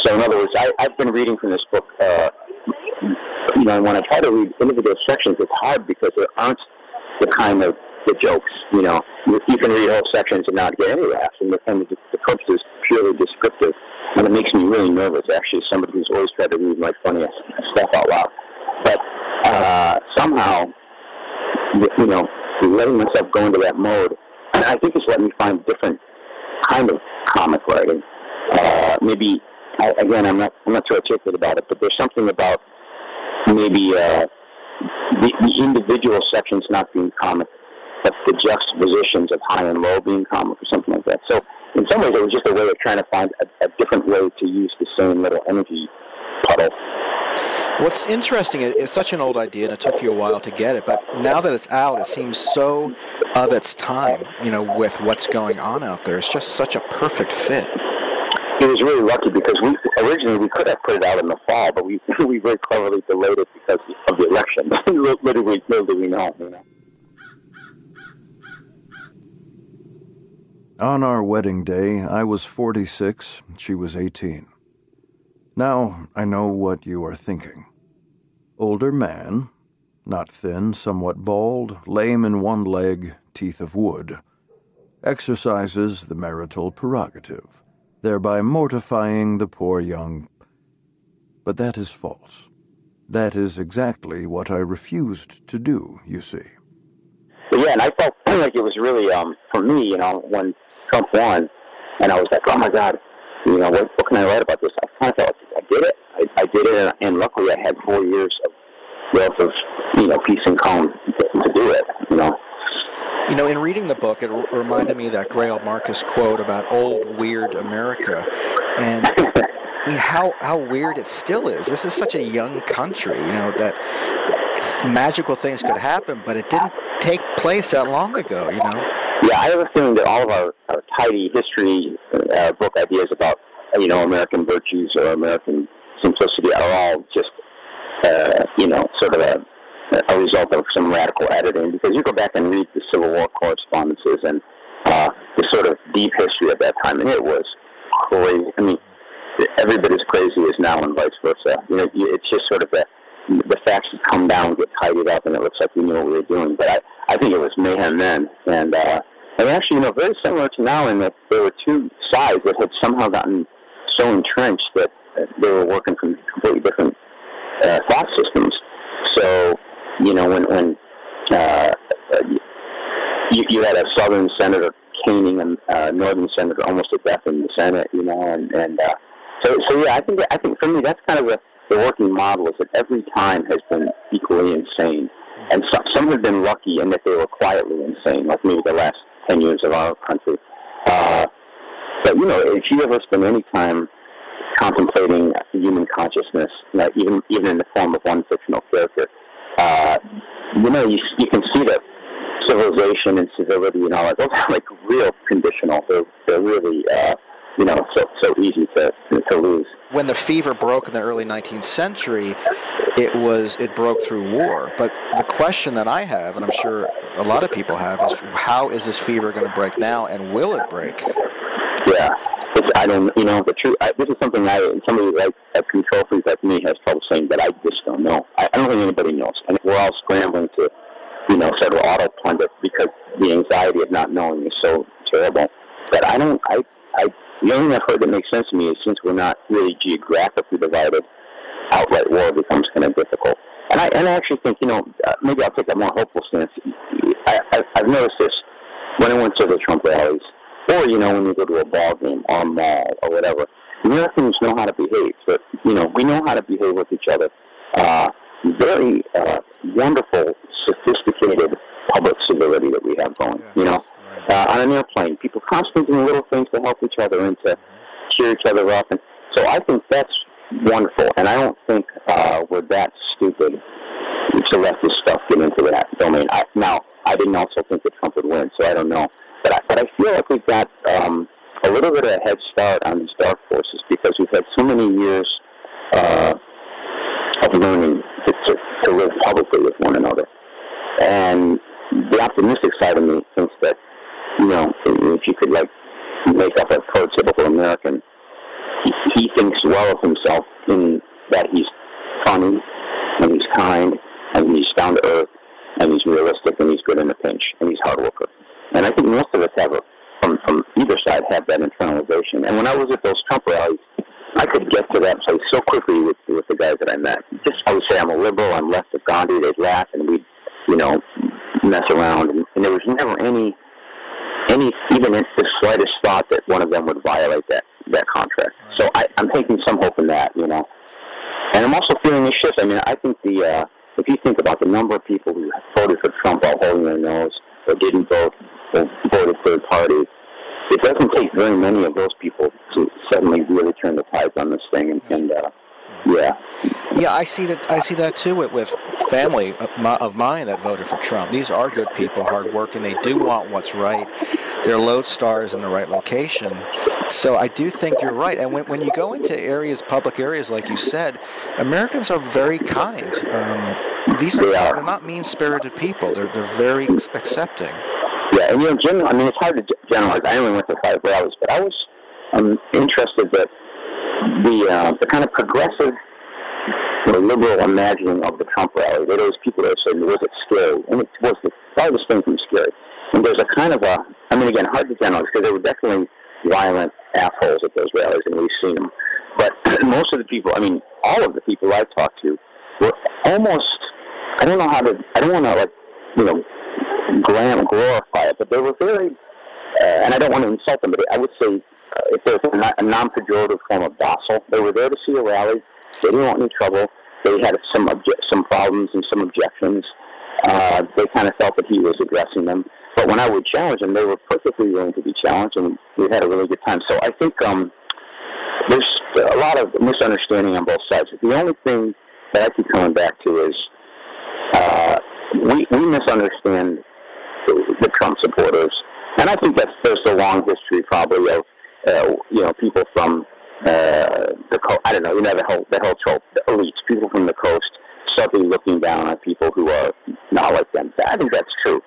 So, in other words, I, I've been reading from this book. Uh, you know, when I try to read individual sections, it's hard because there aren't the kind of the jokes. You know, you, you can read whole sections and not get any laughs, and the, and the, the purpose is purely descriptive, and it makes me really nervous. Actually, as somebody who's always tried to read my funny stuff out loud, but uh, somehow, you know, letting myself go into that mode, and I think it's let me find different kind of comic writing. Uh, maybe I, again, I'm not I'm not too articulate about it, but there's something about maybe uh, the, the individual sections not being comic, but the juxtapositions of high and low being comic or something like that. So in some ways, it was just a way of trying to find a, a different way to use the same little energy puddle. What's interesting is it's such an old idea, and it took you a while to get it. But now that it's out, it seems so of its time. You know, with what's going on out there, it's just such a perfect fit. It was really lucky because we originally we could have put it out in the fall, but we (laughs) we very cleverly delayed it because of the election. (laughs) little, we, little did we know. You know. On our wedding day, I was 46, she was 18. Now I know what you are thinking. Older man, not thin, somewhat bald, lame in one leg, teeth of wood, exercises the marital prerogative, thereby mortifying the poor young. But that is false. That is exactly what I refused to do, you see. Yeah, and I felt (clears throat) like it was really, um, for me, you know, when Trump won, and I was like, oh my God, you know, what, what can I write about this? I kind of felt like I did it. I, I did it, and, and luckily I had four years of wealth of, you know, peace and calm to, to do it, you know. You know, in reading the book, it r- reminded me of that Greil Marcus quote about old, weird America. And (laughs) how, how weird it still is. This is such a young country, you know, that magical things could happen, but it didn't take place that long ago, you know. Yeah, I have a feeling that all of our, our tidy history uh, book ideas about, you know, American virtues or American simplicity are all just, uh, you know, sort of a, a result of some radical editing. Because you go back and read the Civil War correspondences and uh, the sort of deep history of that time, and it was crazy. I mean, every bit as crazy as now, and vice versa. You know, it's just sort of a the facts have come down, get tidied up, and it looks like we knew what we were doing. But I, I think it was mayhem then, and uh, and actually, you know, very similar to now in that there were two sides that had somehow gotten so entrenched that they were working from completely different uh, thought systems. So, you know, when when uh, you, you had a southern senator caning a uh, northern senator almost to death in the Senate, you know, and and uh, so so yeah, I think I think for me that's kind of the the working model is that every time has been equally insane, and some some have been lucky in that they were quietly insane, like maybe the last ten years of our country. Uh, but you know, if you ever spend any time contemplating human consciousness, know, even even in the form of one fictional character, uh, you know, you you can see that civilization and civility and all that those are like real conditional. They're they're really uh, you know so so easy to to lose when the fever broke in the early 19th century, it was it broke through war. But the question that I have, and I'm sure a lot of people have, is how is this fever going to break now, and will it break? Yeah, it's, I don't. You know, the truth. I, this is something I somebody like a control freak like me has trouble saying, but I just don't know. I, I don't think anybody knows, and we're all scrambling to, you know, sort of auto pundit because the anxiety of not knowing is so terrible. But I don't. I I the only thing I've heard that makes sense to me is since we're not really geographically divided, outright war becomes kind of difficult. And I, and I actually think, you know, uh, maybe I'll take a more hopeful stance. I, I, I've noticed this when I went to the Trump rallies, or, you know, when you go to a ball game or a mall or whatever. Americans know how to behave. But, you know, we know how to behave with each other. uh, very uh, wonderful, sophisticated public civility that we have going. You know, uh, on an airplane, people constantly doing little things to help each other and to cheer each other up, and so I think that's wonderful. And I don't think uh, we're that stupid to let this stuff get into that domain. I, now, I didn't also think that Trump would win, so I don't know. But I, but I feel like we've got um, a little bit of a head start on these dark forces because we've had so many years uh, of learning to, to, to live publicly with one another. And the optimistic side of me thinks that, you know, if you could like make up a prototypical American, he, he thinks well of himself in that he's funny and he's kind and he's down to earth and he's realistic and he's good in a pinch and he's hard worker. And I think most of us have a, from from either side have that internalization. And when I was at those Trump rallies, I could get to that place so quickly with with the guys that I met. Just I would say I'm a liberal, I'm left of Gandhi. They'd laugh and we'd you know mess around, and, and there was never any any even the slightest thought that one of them would violate that that contract. So I, I'm taking some hope in that, you know. And I'm also feeling a shift. I mean, I think the uh, if you think about the number of people who voted for Trump while holding their nose or didn't vote or voted third party, it doesn't take very many of those people to suddenly really turn the tides on this thing. And, and uh, yeah, Yeah, I see that. I see that too with, with family of mi- of mine that voted for Trump. These are good people, hardworking. They do want what's right. They're lodestars in the right location. So I do think you're right. And when, when you go into areas, public areas, like you said, Americans are very kind. Um, these are, they're not mean-spirited people. They're they're very accepting. yeah. And you know, general, I mean, it's hard to generalize. I only went to five rallies, but I was um, interested that the uh, the kind of progressive you know, liberal imagining of the Trump rally. There was people that said, was it scary? And it was the farthest thing from scary. And there's a kind of a, I mean, again, hard to generalize because there were definitely violent assholes at those rallies, and we've seen them. But (clears throat) most of the people, I mean, all of the people I've talked to were almost, I don't know how to, I don't want to, like, you know, glam, glorify it, but they were very, uh, and I don't want to insult them, but I would say if there's a, non- a non-pejorative form of docile, they were there to see a rally. They didn't want any trouble. They had some obje- some problems and some objections. Uh, they kind of felt that he was addressing them. But when I would challenge them, they were perfectly willing to be challenged, and we had a really good time. So I think um, there's a lot of misunderstanding on both sides. The only thing that I keep coming back to is uh, we, we misunderstand the, the Trump supporters, and I think that's there's a long history probably of uh, you know people from uh, the co- I don't know you know the whole the whole trope the elites people from the coast suddenly looking down on people who are not like them. I think that's true,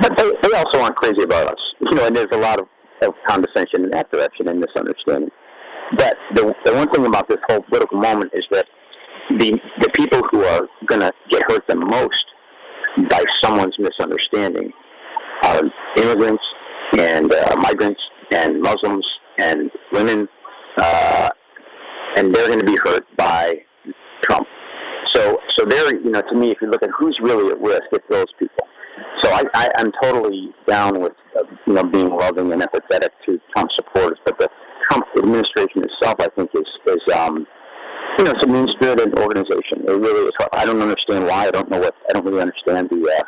but they, they also aren't crazy about us, you know. And there's a lot of, of condescension in that direction and misunderstanding. But the the one thing about this whole political moment is that the the people who are going to get hurt the most by someone's misunderstanding are immigrants and uh, migrants and Muslims and women, uh, and they're going to be hurt by Trump. So, so they're you know to me, if you look at who's really at risk, it's those people. So I, I, I'm totally down with uh, you know being loving and empathetic to Trump supporters, but the Trump administration itself, I think, is is um, you know, it's a mean-spirited organization. It really is. I don't understand why. I don't know what. I don't really understand the, uh,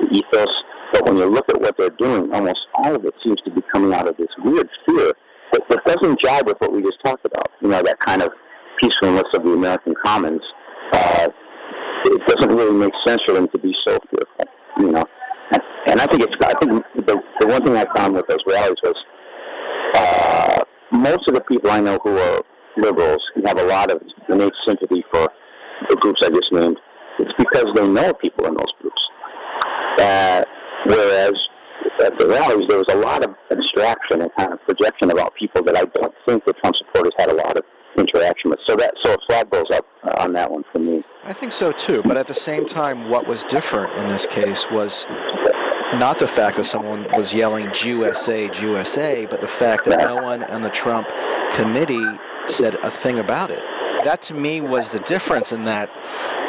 the ethos. But when you look at what they're doing, almost all of it seems to be coming out of this weird fear that, that doesn't jive with what we just talked about. You know, that kind of peacefulness of the American commons. Uh, it doesn't really make sense for them to be so fearful. You know, and, I think it's. I think the, the one thing I found with those rallies was uh, most of the people I know who are liberals have a lot of innate sympathy for the groups I just named. It's because they know people in those groups. Uh, whereas at the rallies, there was a lot of abstraction and kind of projection about people that I don't think the Trump supporters had a lot of interaction with. So that so a flag goes up uh, on that one for me. I think so too. But at the same time, what was different in this case was not the fact that someone was yelling "USA, USA," but the fact that no one on the Trump committee said a thing about it. That to me was the difference in that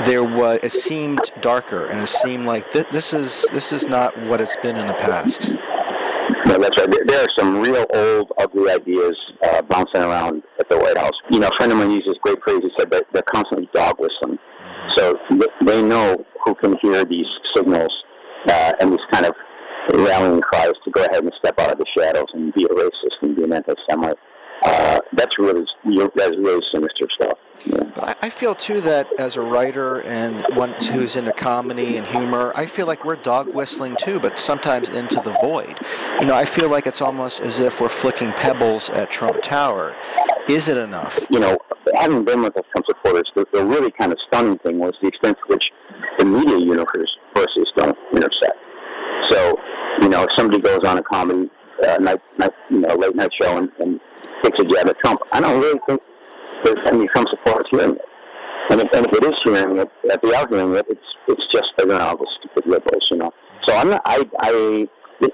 there was it seemed darker and it seemed like th- this is this is not what it's been in the past. No, that's right. There, there are some real old, ugly ideas uh, bouncing around at the White House. You know, a friend of mine uses this great phrase. He said that they're constantly dog whistling. So th- they know who can hear these signals uh, and these kind of rallying cries to go ahead and step out of the shadows and be a racist and be an anti-Semite. Uh, that's really that's really sinister stuff. Yeah. I, I feel too that as a writer and one who's into comedy and humor, I feel like we're dog whistling too, but sometimes into the void. You know, I feel like it's almost as if we're flicking pebbles at Trump Tower. Is it enough? You know, having been with the Trump supporters, the, the really kind of stunning thing was the extent to which the media universes don't intersect. So, you know, if somebody goes on a comedy uh, night, night, you know, late night show and, and takes a jab at Trump, I don't really think there's any Trump supporters hearing it. And if, and if it is hearing it, if they are hearing it, it's it's just they're going to the stupid liberals, you know. So I'm not, I, I,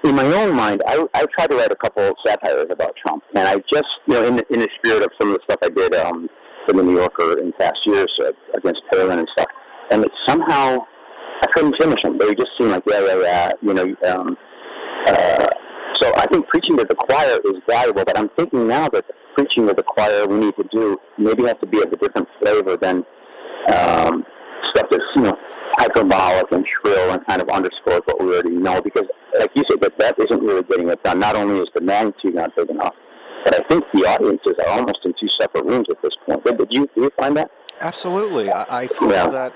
in my own mind, I, I tried to write a couple satires about Trump, and I just, you know, in the, in the spirit of some of the stuff I did um, for the New Yorker in past years uh, against Palin and stuff, and it somehow I couldn't finish them. They just seemed like yeah, yeah, yeah, you know. Um, uh, so I think preaching to the choir is valuable, but I'm thinking now that preaching to the choir we need to do maybe has to be of a different flavor than um, stuff that's you know hyperbolic and shrill and kind of underscores what we already know. Because, like you said, that that isn't really getting it done. Not only is the magnitude not big enough, but I think the audiences are almost in two separate rooms at this point. Did you, did you find that? Absolutely. I, I feel Yeah. that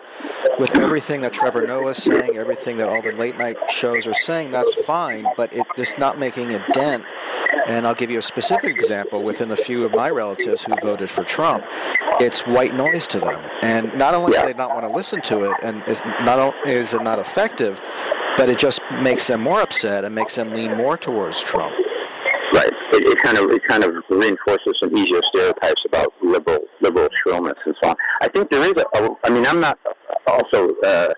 with everything that Trevor Noah is saying, everything that all the late night shows are saying, that's fine, but it is not making a dent. And I'll give you a specific example within a few of my relatives who voted for Trump. It's white noise to them. And not only do they not want to listen to it, and it's not only is it not effective, but it just makes them more upset and makes them lean more towards Trump. Right. It, it kind of it kind of reinforces some easier stereotypes about liberal liberal shrillness and so on. I think there is a. a I mean, I'm not also uh,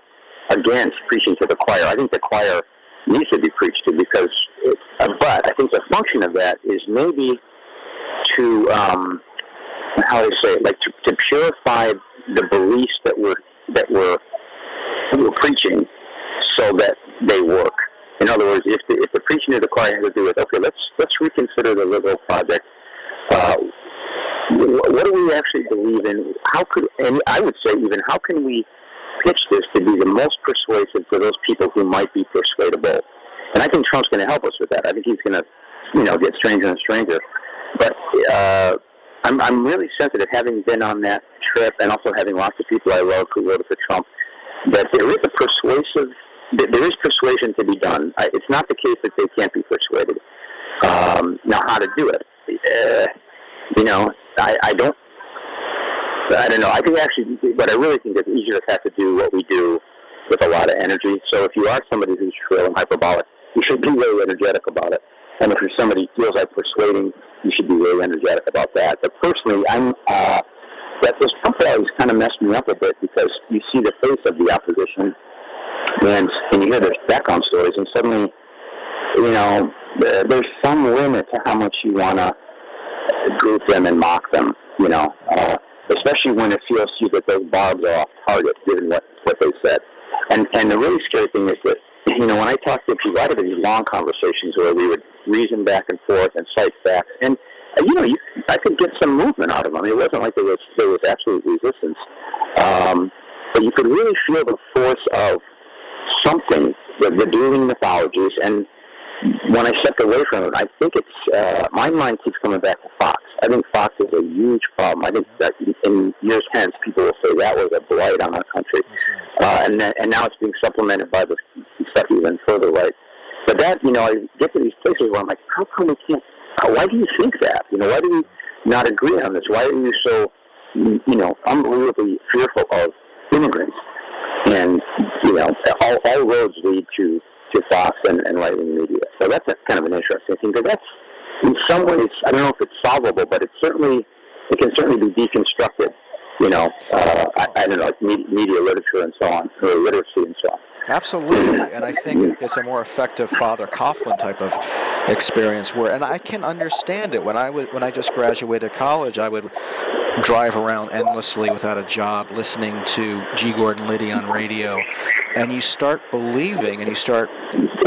against preaching to the choir. I think the choir needs to be preached to because, it, uh, but I think the function of that is maybe to um, how do I say it? Like to, to purify the beliefs that we're that we're, we're preaching, so that they work. In other words, if the, if the preaching of the choir has to do with okay, let's let's reconsider the liberal project. Uh, what do we actually believe in? How could and I would say even how can we pitch this to be the most persuasive for those people who might be persuadable? And I think Trump's going to help us with that. I think he's going to, you know, get stranger and stranger. But uh, I'm I'm really sensitive, having been on that trip and also having lots of people I love who voted for Trump, that there is a persuasive there is persuasion to be done. It's not the case that they can't be persuaded. Um, now, how to do it? Uh, you know, I, I don't. I don't know. I think actually, what I really think each of us have to do what we do with a lot of energy. So if you are somebody who's shrill and hyperbolic, you should be really energetic about it. And if you're somebody who feels like persuading, you should be really energetic about that. But personally, I'm uh, that this Trump rallies kind of messed me up a bit because you see the face of the opposition and and you hear their background stories, and suddenly, you know, there, there's some limit to how much you want to group them and mock them. You know, uh, especially when it feels to you that those barbs are off target, given what what they said. And and the really scary thing is that you know when I talk to people, I have these long conversations where we would reason back and forth and cite facts, and uh, you know, you, I could get some movement out of them. It wasn't like there was there was absolute resistance, um, but you could really feel the force of something, the, the dueling mythologies, and when I stepped away from it, I think it's uh, my mind keeps coming back to Fox. I think Fox is a huge problem. I think that in years hence, people will say that was a blight on our country, uh, and then, and now it's being supplemented by the stuff even further right. But that, you know, I get to these places where I'm like, how come we can't? How, why do you think that? You know, why do we not agree on this? Why are you so, you know, unbelievably fearful of immigrants? And you know, all, all roads lead to to Fox and, and right wing media. So that's a, kind of an interesting thing. But that's in some ways, I don't know if it's solvable, but it's certainly it can certainly be deconstructed. You know, uh, I, I don't know, media, media literature and so on, or literacy and so on. Absolutely, (clears throat) and I think it's a more effective Father Coughlin type of experience. Where, and I can understand it. When I was when I just graduated college, I would drive around endlessly without a job, listening to G. Gordon Liddy on radio, and you start believing and you start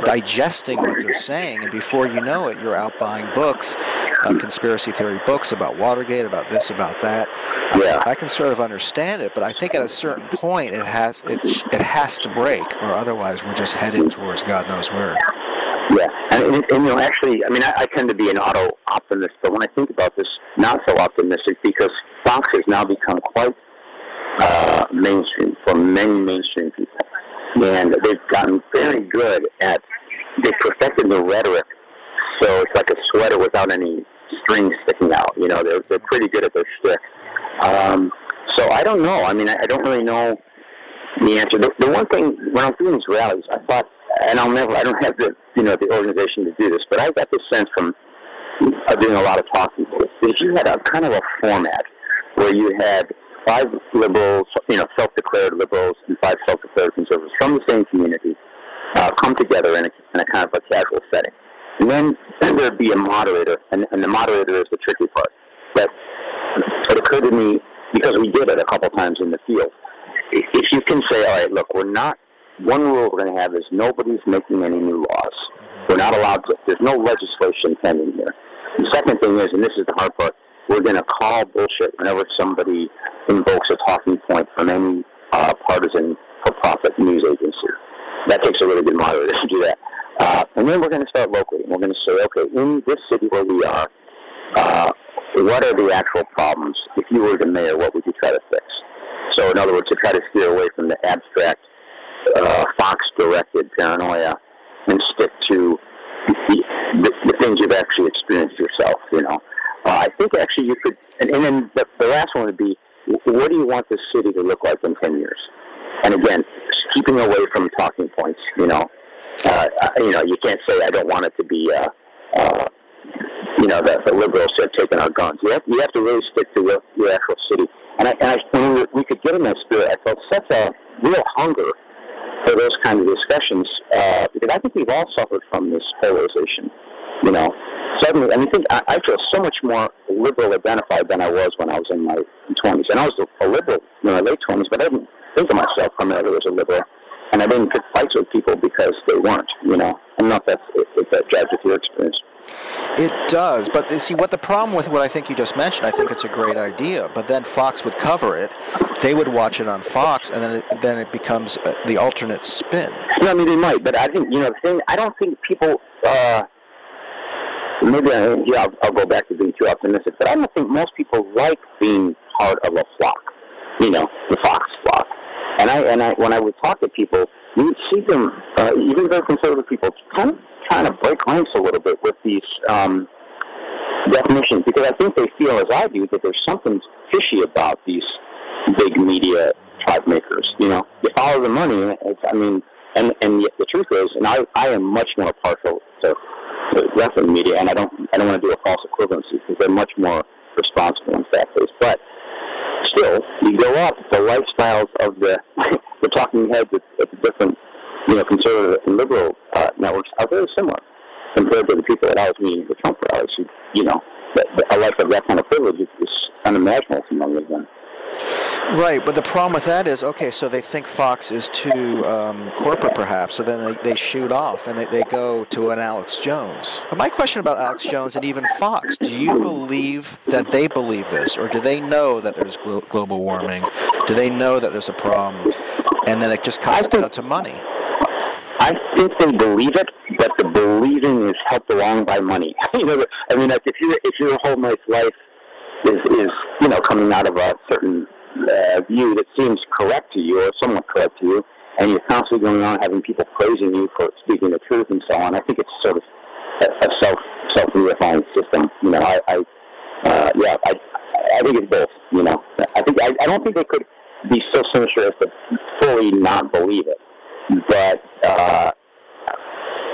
digesting what they're saying, and before you know it, you're out buying books. Uh, conspiracy theory books about Watergate, about this, about that. Yeah. I can sort of understand it, but I think at a certain point it has it it has to break, or otherwise we're just headed towards God knows where. Yeah, and, and, and you know, actually, I mean, I, I tend to be an auto optimist, but when I think about this, not so optimistic because Fox has now become quite uh, mainstream for many mainstream people, and they've gotten very good at they perfected the rhetoric, so it's like a sweater without any strings sticking out. You know, they're they're pretty good at their shtick. Um, so I don't know. I mean, I, I don't really know the answer. The, the one thing when I was doing these rallies, I thought, and I'll never, I don't have the you know the organization to do this, but I got the sense from uh, doing a lot of talking if you had a kind of a format where you had five liberals, you know, self-declared liberals and five self-declared conservatives from the same community uh, come together in a, in a kind of a casual setting. And then, there'd be a moderator, and, and the moderator is the tricky part. But it occurred to me, because we did it a couple times in the field, if you can say, all right, look, we're not, one rule we're going to have is nobody's making any new laws. We're not allowed to, there's no legislation pending here. The second thing is, and this is the hard part, we're going to call bullshit whenever somebody invokes a talking point from any uh, partisan for-profit news agency. That takes a really good moderator to do that. Uh, and then we're going to start locally. And we're going to say, okay, in this city where we are, uh, what are the actual problems? If you were the mayor, what would you try to fix? So, in other words, to try to steer away from the abstract, uh, Fox-directed paranoia and stick to the, the, the things you've actually experienced yourself. You know, uh, I think actually you could, and, and then the, the last one would be, what do you want this city to look like in ten years? And again, keeping away from talking points. You know, uh, you know, you can't say I don't want it to be. Uh, uh, you know, the, the liberals have taken our guns. You have, you have to really stick to your, your actual city. And, I, and I, when we, we could get in that spirit, I felt such a real hunger for those kind of discussions uh, because I think we've all suffered from this polarization. You know, suddenly, and I think I, I feel so much more liberal identified than I was when I was in my 20s. And I was a, liberal in my late 20s, but I didn't think of myself primarily as a liberal. And I didn't pick fights with people because they weren't. You know, I don't know if that's if, that your experience. It does, but see what the problem with what I think you just mentioned. I think it's a great idea, but then Fox would cover it. They would watch it on Fox, and then it, then it becomes uh, the alternate spin. Yeah, I mean they might, but I think you know the thing. I don't think people. Uh, maybe I, yeah, I'll, I'll go back to being too optimistic, but I don't think most people like being part of a flock. You know, the Fox flock. And I and I when I would talk to people, you would see them, uh, even very conservative people, kind of trying to break ranks a little bit with these um, definitions because I think they feel, as I do, that there's something fishy about these big media tribe makers. You know, you follow the money. It's, I mean, and and yet the truth is, and I I am much more partial to of media, and I don't I don't want to do a false equivalency because they're much more responsible in fact based, but. Still, you go up, the lifestyles of the (laughs) the talking heads at, at the different, you know, conservative and liberal uh, networks are very similar compared to the people that I was meeting the Trump rallies. Who, you know, a life of that kind of privilege is, is unimaginable for many of them. Right, but the problem with that is, okay, so they think Fox is too um, corporate, perhaps, so then they, they shoot off and they, they go to an Alex Jones. But my question about Alex Jones and even Fox, do you believe that they believe this, or do they know that there's glo- global warming? Do they know that there's a problem, and then it just comes down to money? I think they believe it, but the believing is helped along by money. (laughs) you know, I mean, like if your if your whole nice life is is you know coming out of a certain uh, view that seems correct to you or somewhat correct to you, and you're constantly going on having people praising you for speaking the truth and so on. I think it's sort of a, a self self reifying system. You know, I, I uh, yeah, I I think it's both. You know, I think I, I don't think they could be so sinister as to fully not believe it, but. Uh,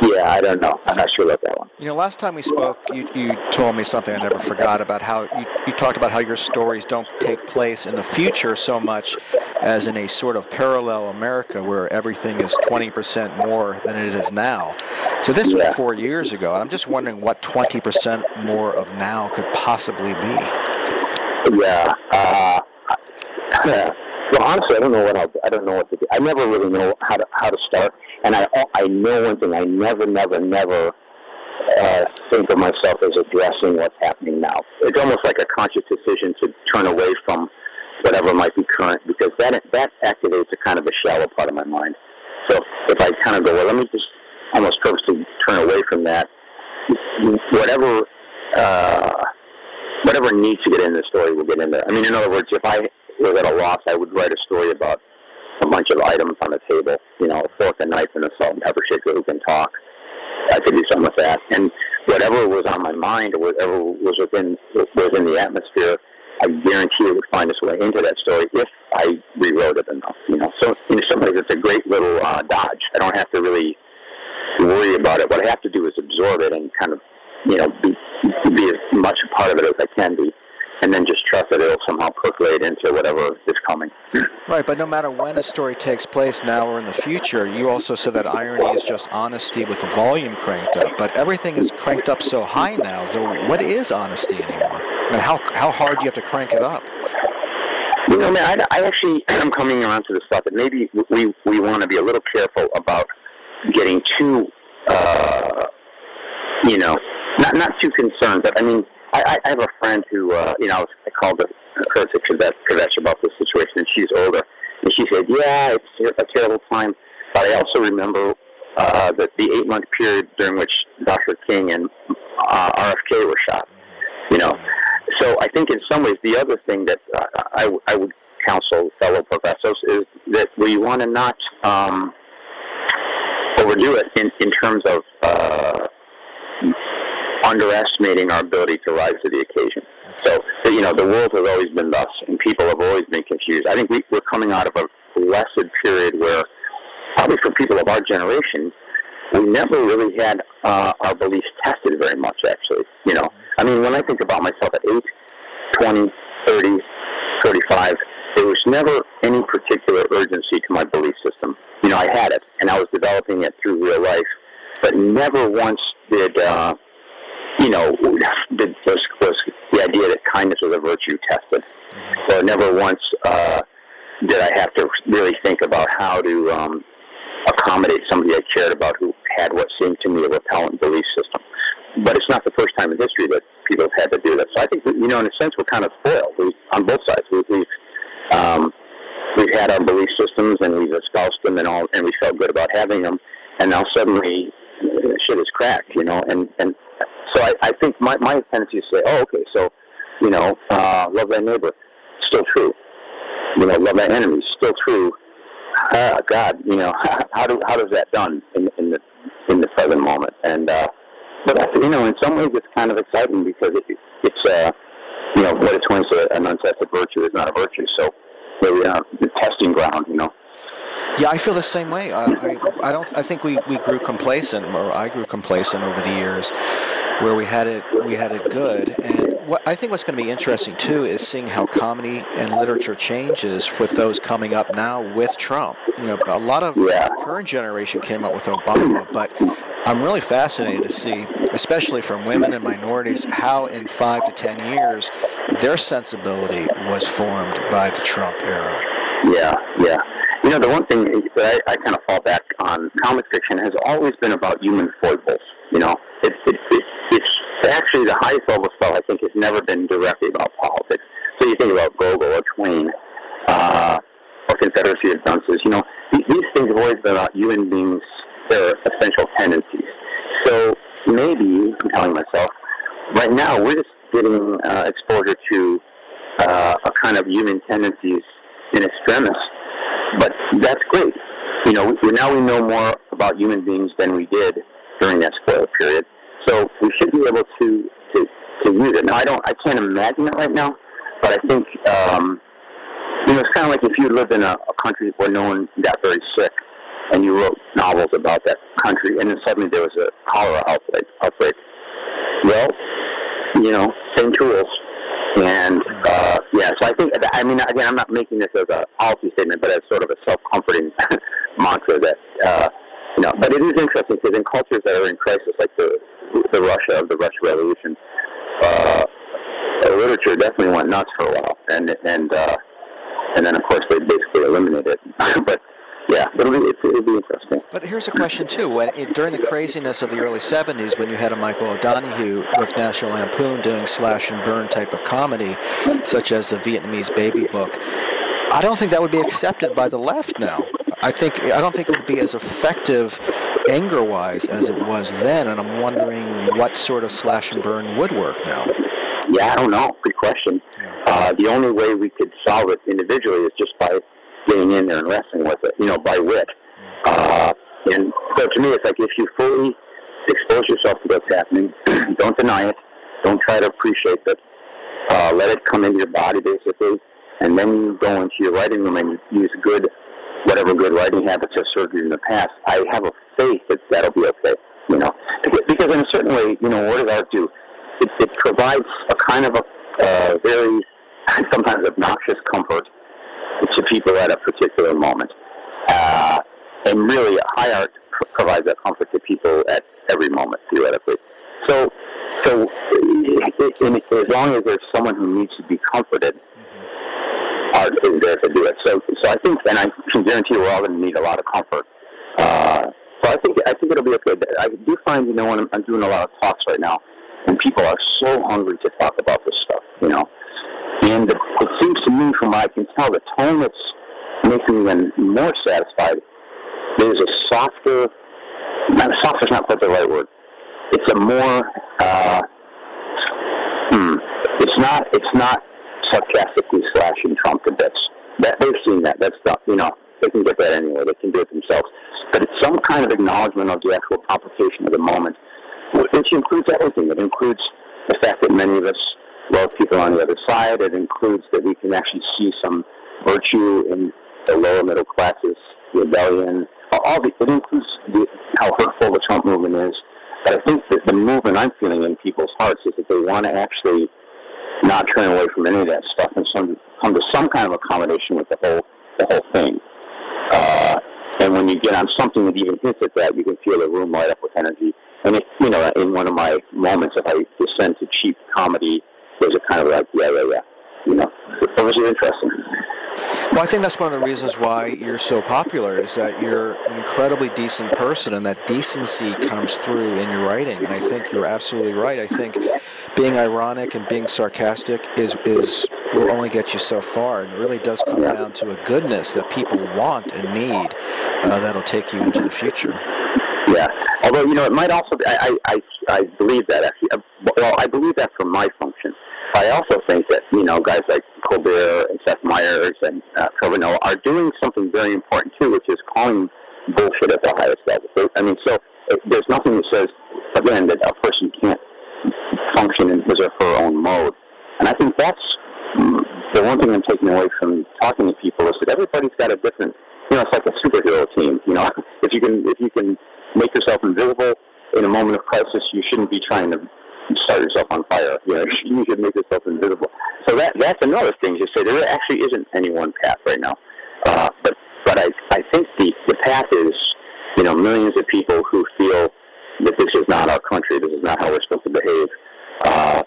yeah, I don't know. I'm not sure about that one. You know, last time we spoke, you, you told me something I never forgot about how you, you talked about how your stories don't take place in the future so much as in a sort of parallel America where everything is 20% more than it is now. So this was four years ago, and I'm just wondering what 20% more of now could possibly be. Yeah. Uh, well, honestly, I don't know what I'll, I don't know what to do. I never really know how to how to start. And I I know one thing: I never, never, never uh, think of myself as addressing what's happening now. It's almost like a conscious decision to turn away from whatever might be current because that that activates a kind of a shallow part of my mind. So if I kind of go, well, let me just almost purposely turn away from that. Whatever uh, whatever needs to get in the story will get in there. I mean, in other words, if I was at a loss, I would write a story about a bunch of items on the table. You know, a fork, a knife, and a salt and pepper shaker who can talk. I could do something with that. And whatever was on my mind or whatever was within was in the atmosphere, I guarantee it would find its way into that story if I rewrote it enough. You know, so in some ways it's a great little uh, dodge. I don't have to really worry about it. What I have to do is absorb it and kind of, you know, be, be as much a part of it as I can be and then just trust that it'll somehow percolate into whatever is coming. Right, but no matter when a story takes place, now or in the future, you also said that irony is just honesty with the volume cranked up. But everything is cranked up so high now. So what is honesty anymore? And how how hard do you have to crank it up? You know, man, I, I actually (clears throat) am coming around to the thought that maybe we we want to be a little careful about getting too, uh, you know, not not too concerned. But I mean I, I have a friend who, uh, you know, I called her, to Kavesh about this situation, and she's older. And she said, yeah, it's a terrible time. But I also remember uh, the, the eight-month period during which Dr. King and uh, RFK were shot. You know, so I think in some ways the other thing that uh, I, I would counsel fellow professors is that we want to not um, overdo it in, in terms of uh, underestimating our ability to rise to the occasion. So, you know, the world has always been thus, and people have always been confused. I think we, we're coming out of a blessed period where, probably for people of our generation, we never really had uh, our beliefs tested very much, actually. You know, I mean, when I think about myself at 8, 20, 30, 35, there was never any particular urgency to my belief system. You know, I had it, and I was developing it through real life, but never once did uh, you know, the, was, was the idea that kindness was a virtue tested. So never once uh, did I have to really think about how to um, accommodate somebody I cared about who had what seemed to me a repellent belief system. But it's not the first time in history that people have had to do that. So I think, you know, in a sense, we're kind of spoiled we, on both sides. We, we've um, we've had our belief systems and we've espoused them and all, and we felt good about having them. And now suddenly, shit is cracked, you know. And and so I, I think my, my tendency is to say, oh, okay, so, you know, uh, love thy neighbor, still true. You know, love thy enemy, still true. Uh, God, you know, (laughs) how do how does that done in, in the in the present moment? And uh, but you know, in some ways it's kind of exciting because it, it's uh, you know what it's to an untested virtue is not a virtue. So maybe uh, the testing ground, you know. Yeah, I feel the same way. I, I, I don't. I think we, we grew complacent, or I grew complacent over the years, where we had it we had it good. And what I think what's going to be interesting too is seeing how comedy and literature changes with those coming up now with Trump. You know, a lot of yeah. current generation came up with Obama, but I'm really fascinated to see, especially from women and minorities, how in five to ten years their sensibility was formed by the Trump era. Yeah, yeah. You know, the one thing that I, I kind of fall back on, comic fiction has always been about human foibles. You know, it, it, it, it's actually the highest level of spell I think has never been directly about politics. So you think about Gogol or Twain uh, or Confederacy of Dunces. You know, these, things have always been about human beings, their essential tendencies. So maybe, I'm telling myself, right now we're just getting uh, exposure to uh, a kind of human tendencies in extremis but that's great. You know, now we know more about human beings than we did during that spoil period. So we should be able to, to, to use it. Now, I don't, I can't imagine it right now, but I think, um, you know, it's kind of like if you lived in a, a country where no one got very sick, and you wrote novels about that country, and then suddenly there was a cholera outbreak. outbreak. Well, you know, same tools, and uh, yeah, so I think I mean again, I'm not making this as a policy statement, but as sort of a self-comforting (laughs) mantra that uh, know. But it is interesting because in cultures that are in crisis, like the the Russia of the Russian Revolution, uh, literature definitely went nuts for a while, and and uh, and then of course they basically eliminated it. (laughs) but yeah, it'll be it'll be interesting. But here's a question too: when during the craziness of the early '70s, when you had a Michael O'Donoghue with National Lampoon doing slash and burn type of comedy, such as the Vietnamese Baby Book, I don't think that would be accepted by the left now. I think I don't think it would be as effective anger-wise as it was then, and I'm wondering what sort of slash and burn would work now. Yeah, I don't know. Good question. Uh, the only way we could solve it individually is just by getting in there and wrestling with it, you know, by wit. Uh, and so to me, it's like if you fully expose yourself to what's happening, (clears throat) don't deny it, don't try to appreciate it, uh, let it come into your body basically, and then you go into your writing room and use good, whatever good writing habits have served you in the past. I have a faith that that'll be okay, you know, because, in a certain way, you know, what does art do? It, it provides a kind of a uh, very (laughs) sometimes obnoxious comfort to people at a particular moment. Uh, and really, high art pr- provides that comfort to people at every moment, theoretically. So, so as long as there's someone who needs to be comforted, there to do it. So, so I think, and I can guarantee we're all going to need a lot of comfort. Uh, so I think I think it'll be okay. I do find, you know, when I'm, I'm doing a lot of talks right now, and people are so hungry to talk about this stuff, you know. And it, it seems to me, from what I can tell, the tone that's making them more satisfied is a softer. Not softer is not quite the right word. It's a more. Uh, hmm, it's not. It's not sarcastically slashing Trump to bits. That they've seen that. That's not. You know, they can get that anyway. They can do it themselves. But it's some kind of acknowledgement of the actual complication of the moment, which includes everything. It includes the fact that many of us love people on the other side. It includes that we can actually see some virtue in the lower middle classes, rebellion. All the, it includes the, how hurtful the Trump movement is. But I think that the movement I'm feeling in people's hearts is that they want to actually not turn away from any of that stuff and some, come to some kind of accommodation with the whole the whole thing. Uh, and when you get on something that even hints at that, you can feel the room light up with energy. And if you know, in one of my moments, if I descend to cheap comedy, there's a kind of like, yeah, yeah, yeah. You know, it was interesting. Well, I think that's one of the reasons why you're so popular is that you're an incredibly decent person, and that decency comes through in your writing. And I think you're absolutely right. I think being ironic and being sarcastic is is will only get you so far, and it really does come down to a goodness that people want and need uh, that'll take you into the future. Yeah. Although you know, it might also. Be, I, I I believe that actually. Uh, Well, I believe that for my function. I also think that you know guys like Colbert and Seth Meyers and uh, Trevor Noah are doing something very important too, which is calling bullshit at the highest level. I mean, so it, there's nothing that says again that a person can't function in his or her own mode. And I think that's the one thing I'm taking away from talking to people is that everybody's got a different. You know, it's like a superhero team. You know, (laughs) if you can if you can make yourself invisible in a moment of crisis, you shouldn't be trying to start yourself on fire. You know, (laughs) you should make yourself invisible. So that that's another thing to say. There actually isn't any one path right now. Uh, but but I I think the the path is you know millions of people who feel that this is not our country. This is not how we're supposed to behave. Uh,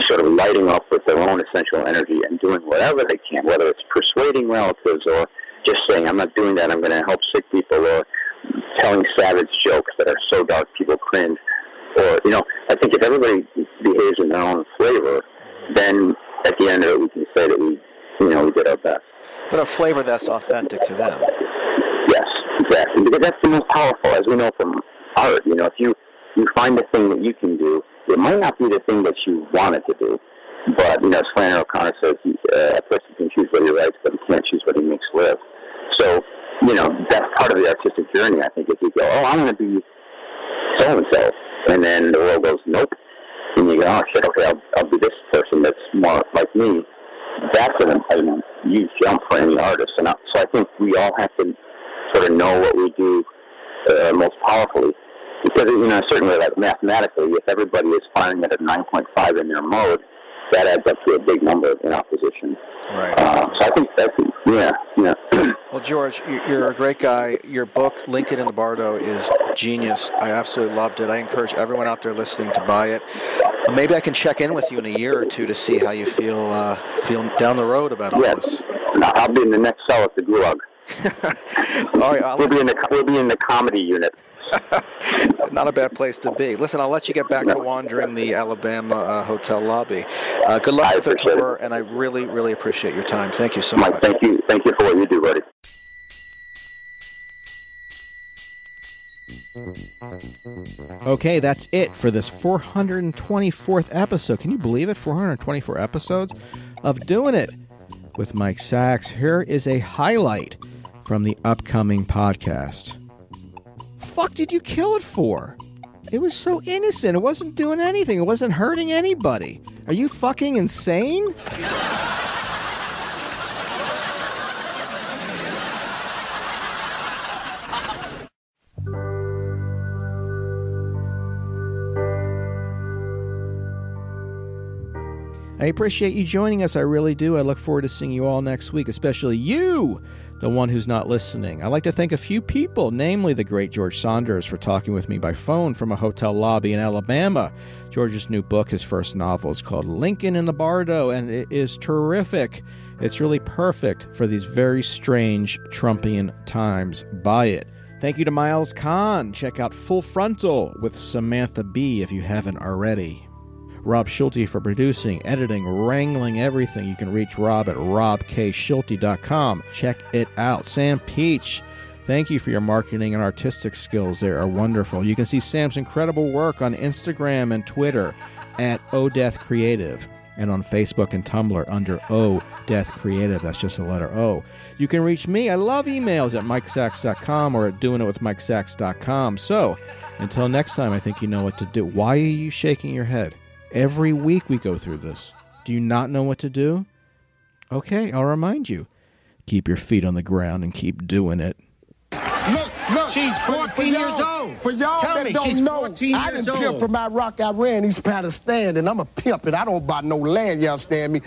sort of lighting up with their own essential energy and doing whatever they can, whether it's persuading relatives or just saying, I'm not doing that, I'm going to help sick people, or telling savage jokes that are so dark people cringe. Or, you know, I think if everybody behaves in their own flavor, then at the end of it, we can say that we, you know, we did our best. But a flavor that's authentic to them. Yes, exactly. Because that's the most powerful, as we know from art. You know, if you you find the thing that you can do, it might not be the thing that you wanted to do, but you know, as Flannery O'Connor says, uh, a person can choose what he writes, but he can't choose what he makes live. So, you know, that's part of the artistic journey. I think if you go, oh, I'm going to be so and so, and then the world goes, nope, and you go, oh shit, okay, I'll, I'll be this person that's more like me. That's an, a huge jump for any artist, and I, so I think we all have to sort of know what we do uh, most powerfully. Because, you know, certainly, like mathematically, if everybody is firing at a 9.5 in their mode, that adds up to a big number in opposition. Right. Uh, so I think that's, yeah, yeah. (clears throat) Well, George, you- you're a great guy. Your book, Lincoln in the Bardo, is genius. I absolutely loved it. I encourage everyone out there listening to buy it. Maybe I can check in with you in a year or two to see how you feel uh, feel down the road about all Yeah. this. I'll be in the next cell at the Gulag. All right, I'll we'll be in the we'll be in the comedy unit. (laughs) Not a bad place to be. Listen, I'll let you get back to wandering the Alabama uh, hotel lobby. Uh, good luck with the tour, and I really, really appreciate your time. Thank you so Mike, much. thank you, thank you for what you do, buddy. Okay, that's it for this 424th episode. Can you believe it? 424 episodes of doing it with Mike Sacks. Here is a highlight from the upcoming podcast. Fuck did you kill it for? It was so innocent. It wasn't doing anything. It wasn't hurting anybody. Are you fucking insane? I appreciate you joining us. I really do. I look forward to seeing you all next week, especially you, the one who's not listening. I'd like to thank a few people, namely the great George Saunders, for talking with me by phone from a hotel lobby in Alabama. George's new book, his first novel, is called Lincoln in the Bardo, and it is terrific. It's really perfect for these very strange Trumpian times. Buy it. Thank you to Miles Kahn. Check out Full Frontal with Samantha Bee if you haven't already. Rob Schulte for producing, editing, wrangling everything. You can reach Rob at robkschulte.com. Check it out. Sam Peach, thank you for your marketing and artistic skills. They are wonderful. You can see Sam's incredible work on Instagram and Twitter at Odeath Creative and on Facebook and Tumblr under O Death Creative. That's just the letter O. You can reach me. I love emails at MikeSacks.com or at doingitwithmikesacks.com. So until next time, I think you know what to do. Why are you shaking your head? Every week we go through this. Do you not know what to do? Okay, I'll remind you. Keep your feet on the ground and keep doing it. Look, look. She's 14 years old. For y'all Tell that me, don't she's know, 14 I years didn't pimp old. from my rock. I ran East Pakistan, and I'm a pimp, and I don't buy no land. Y'all stand me?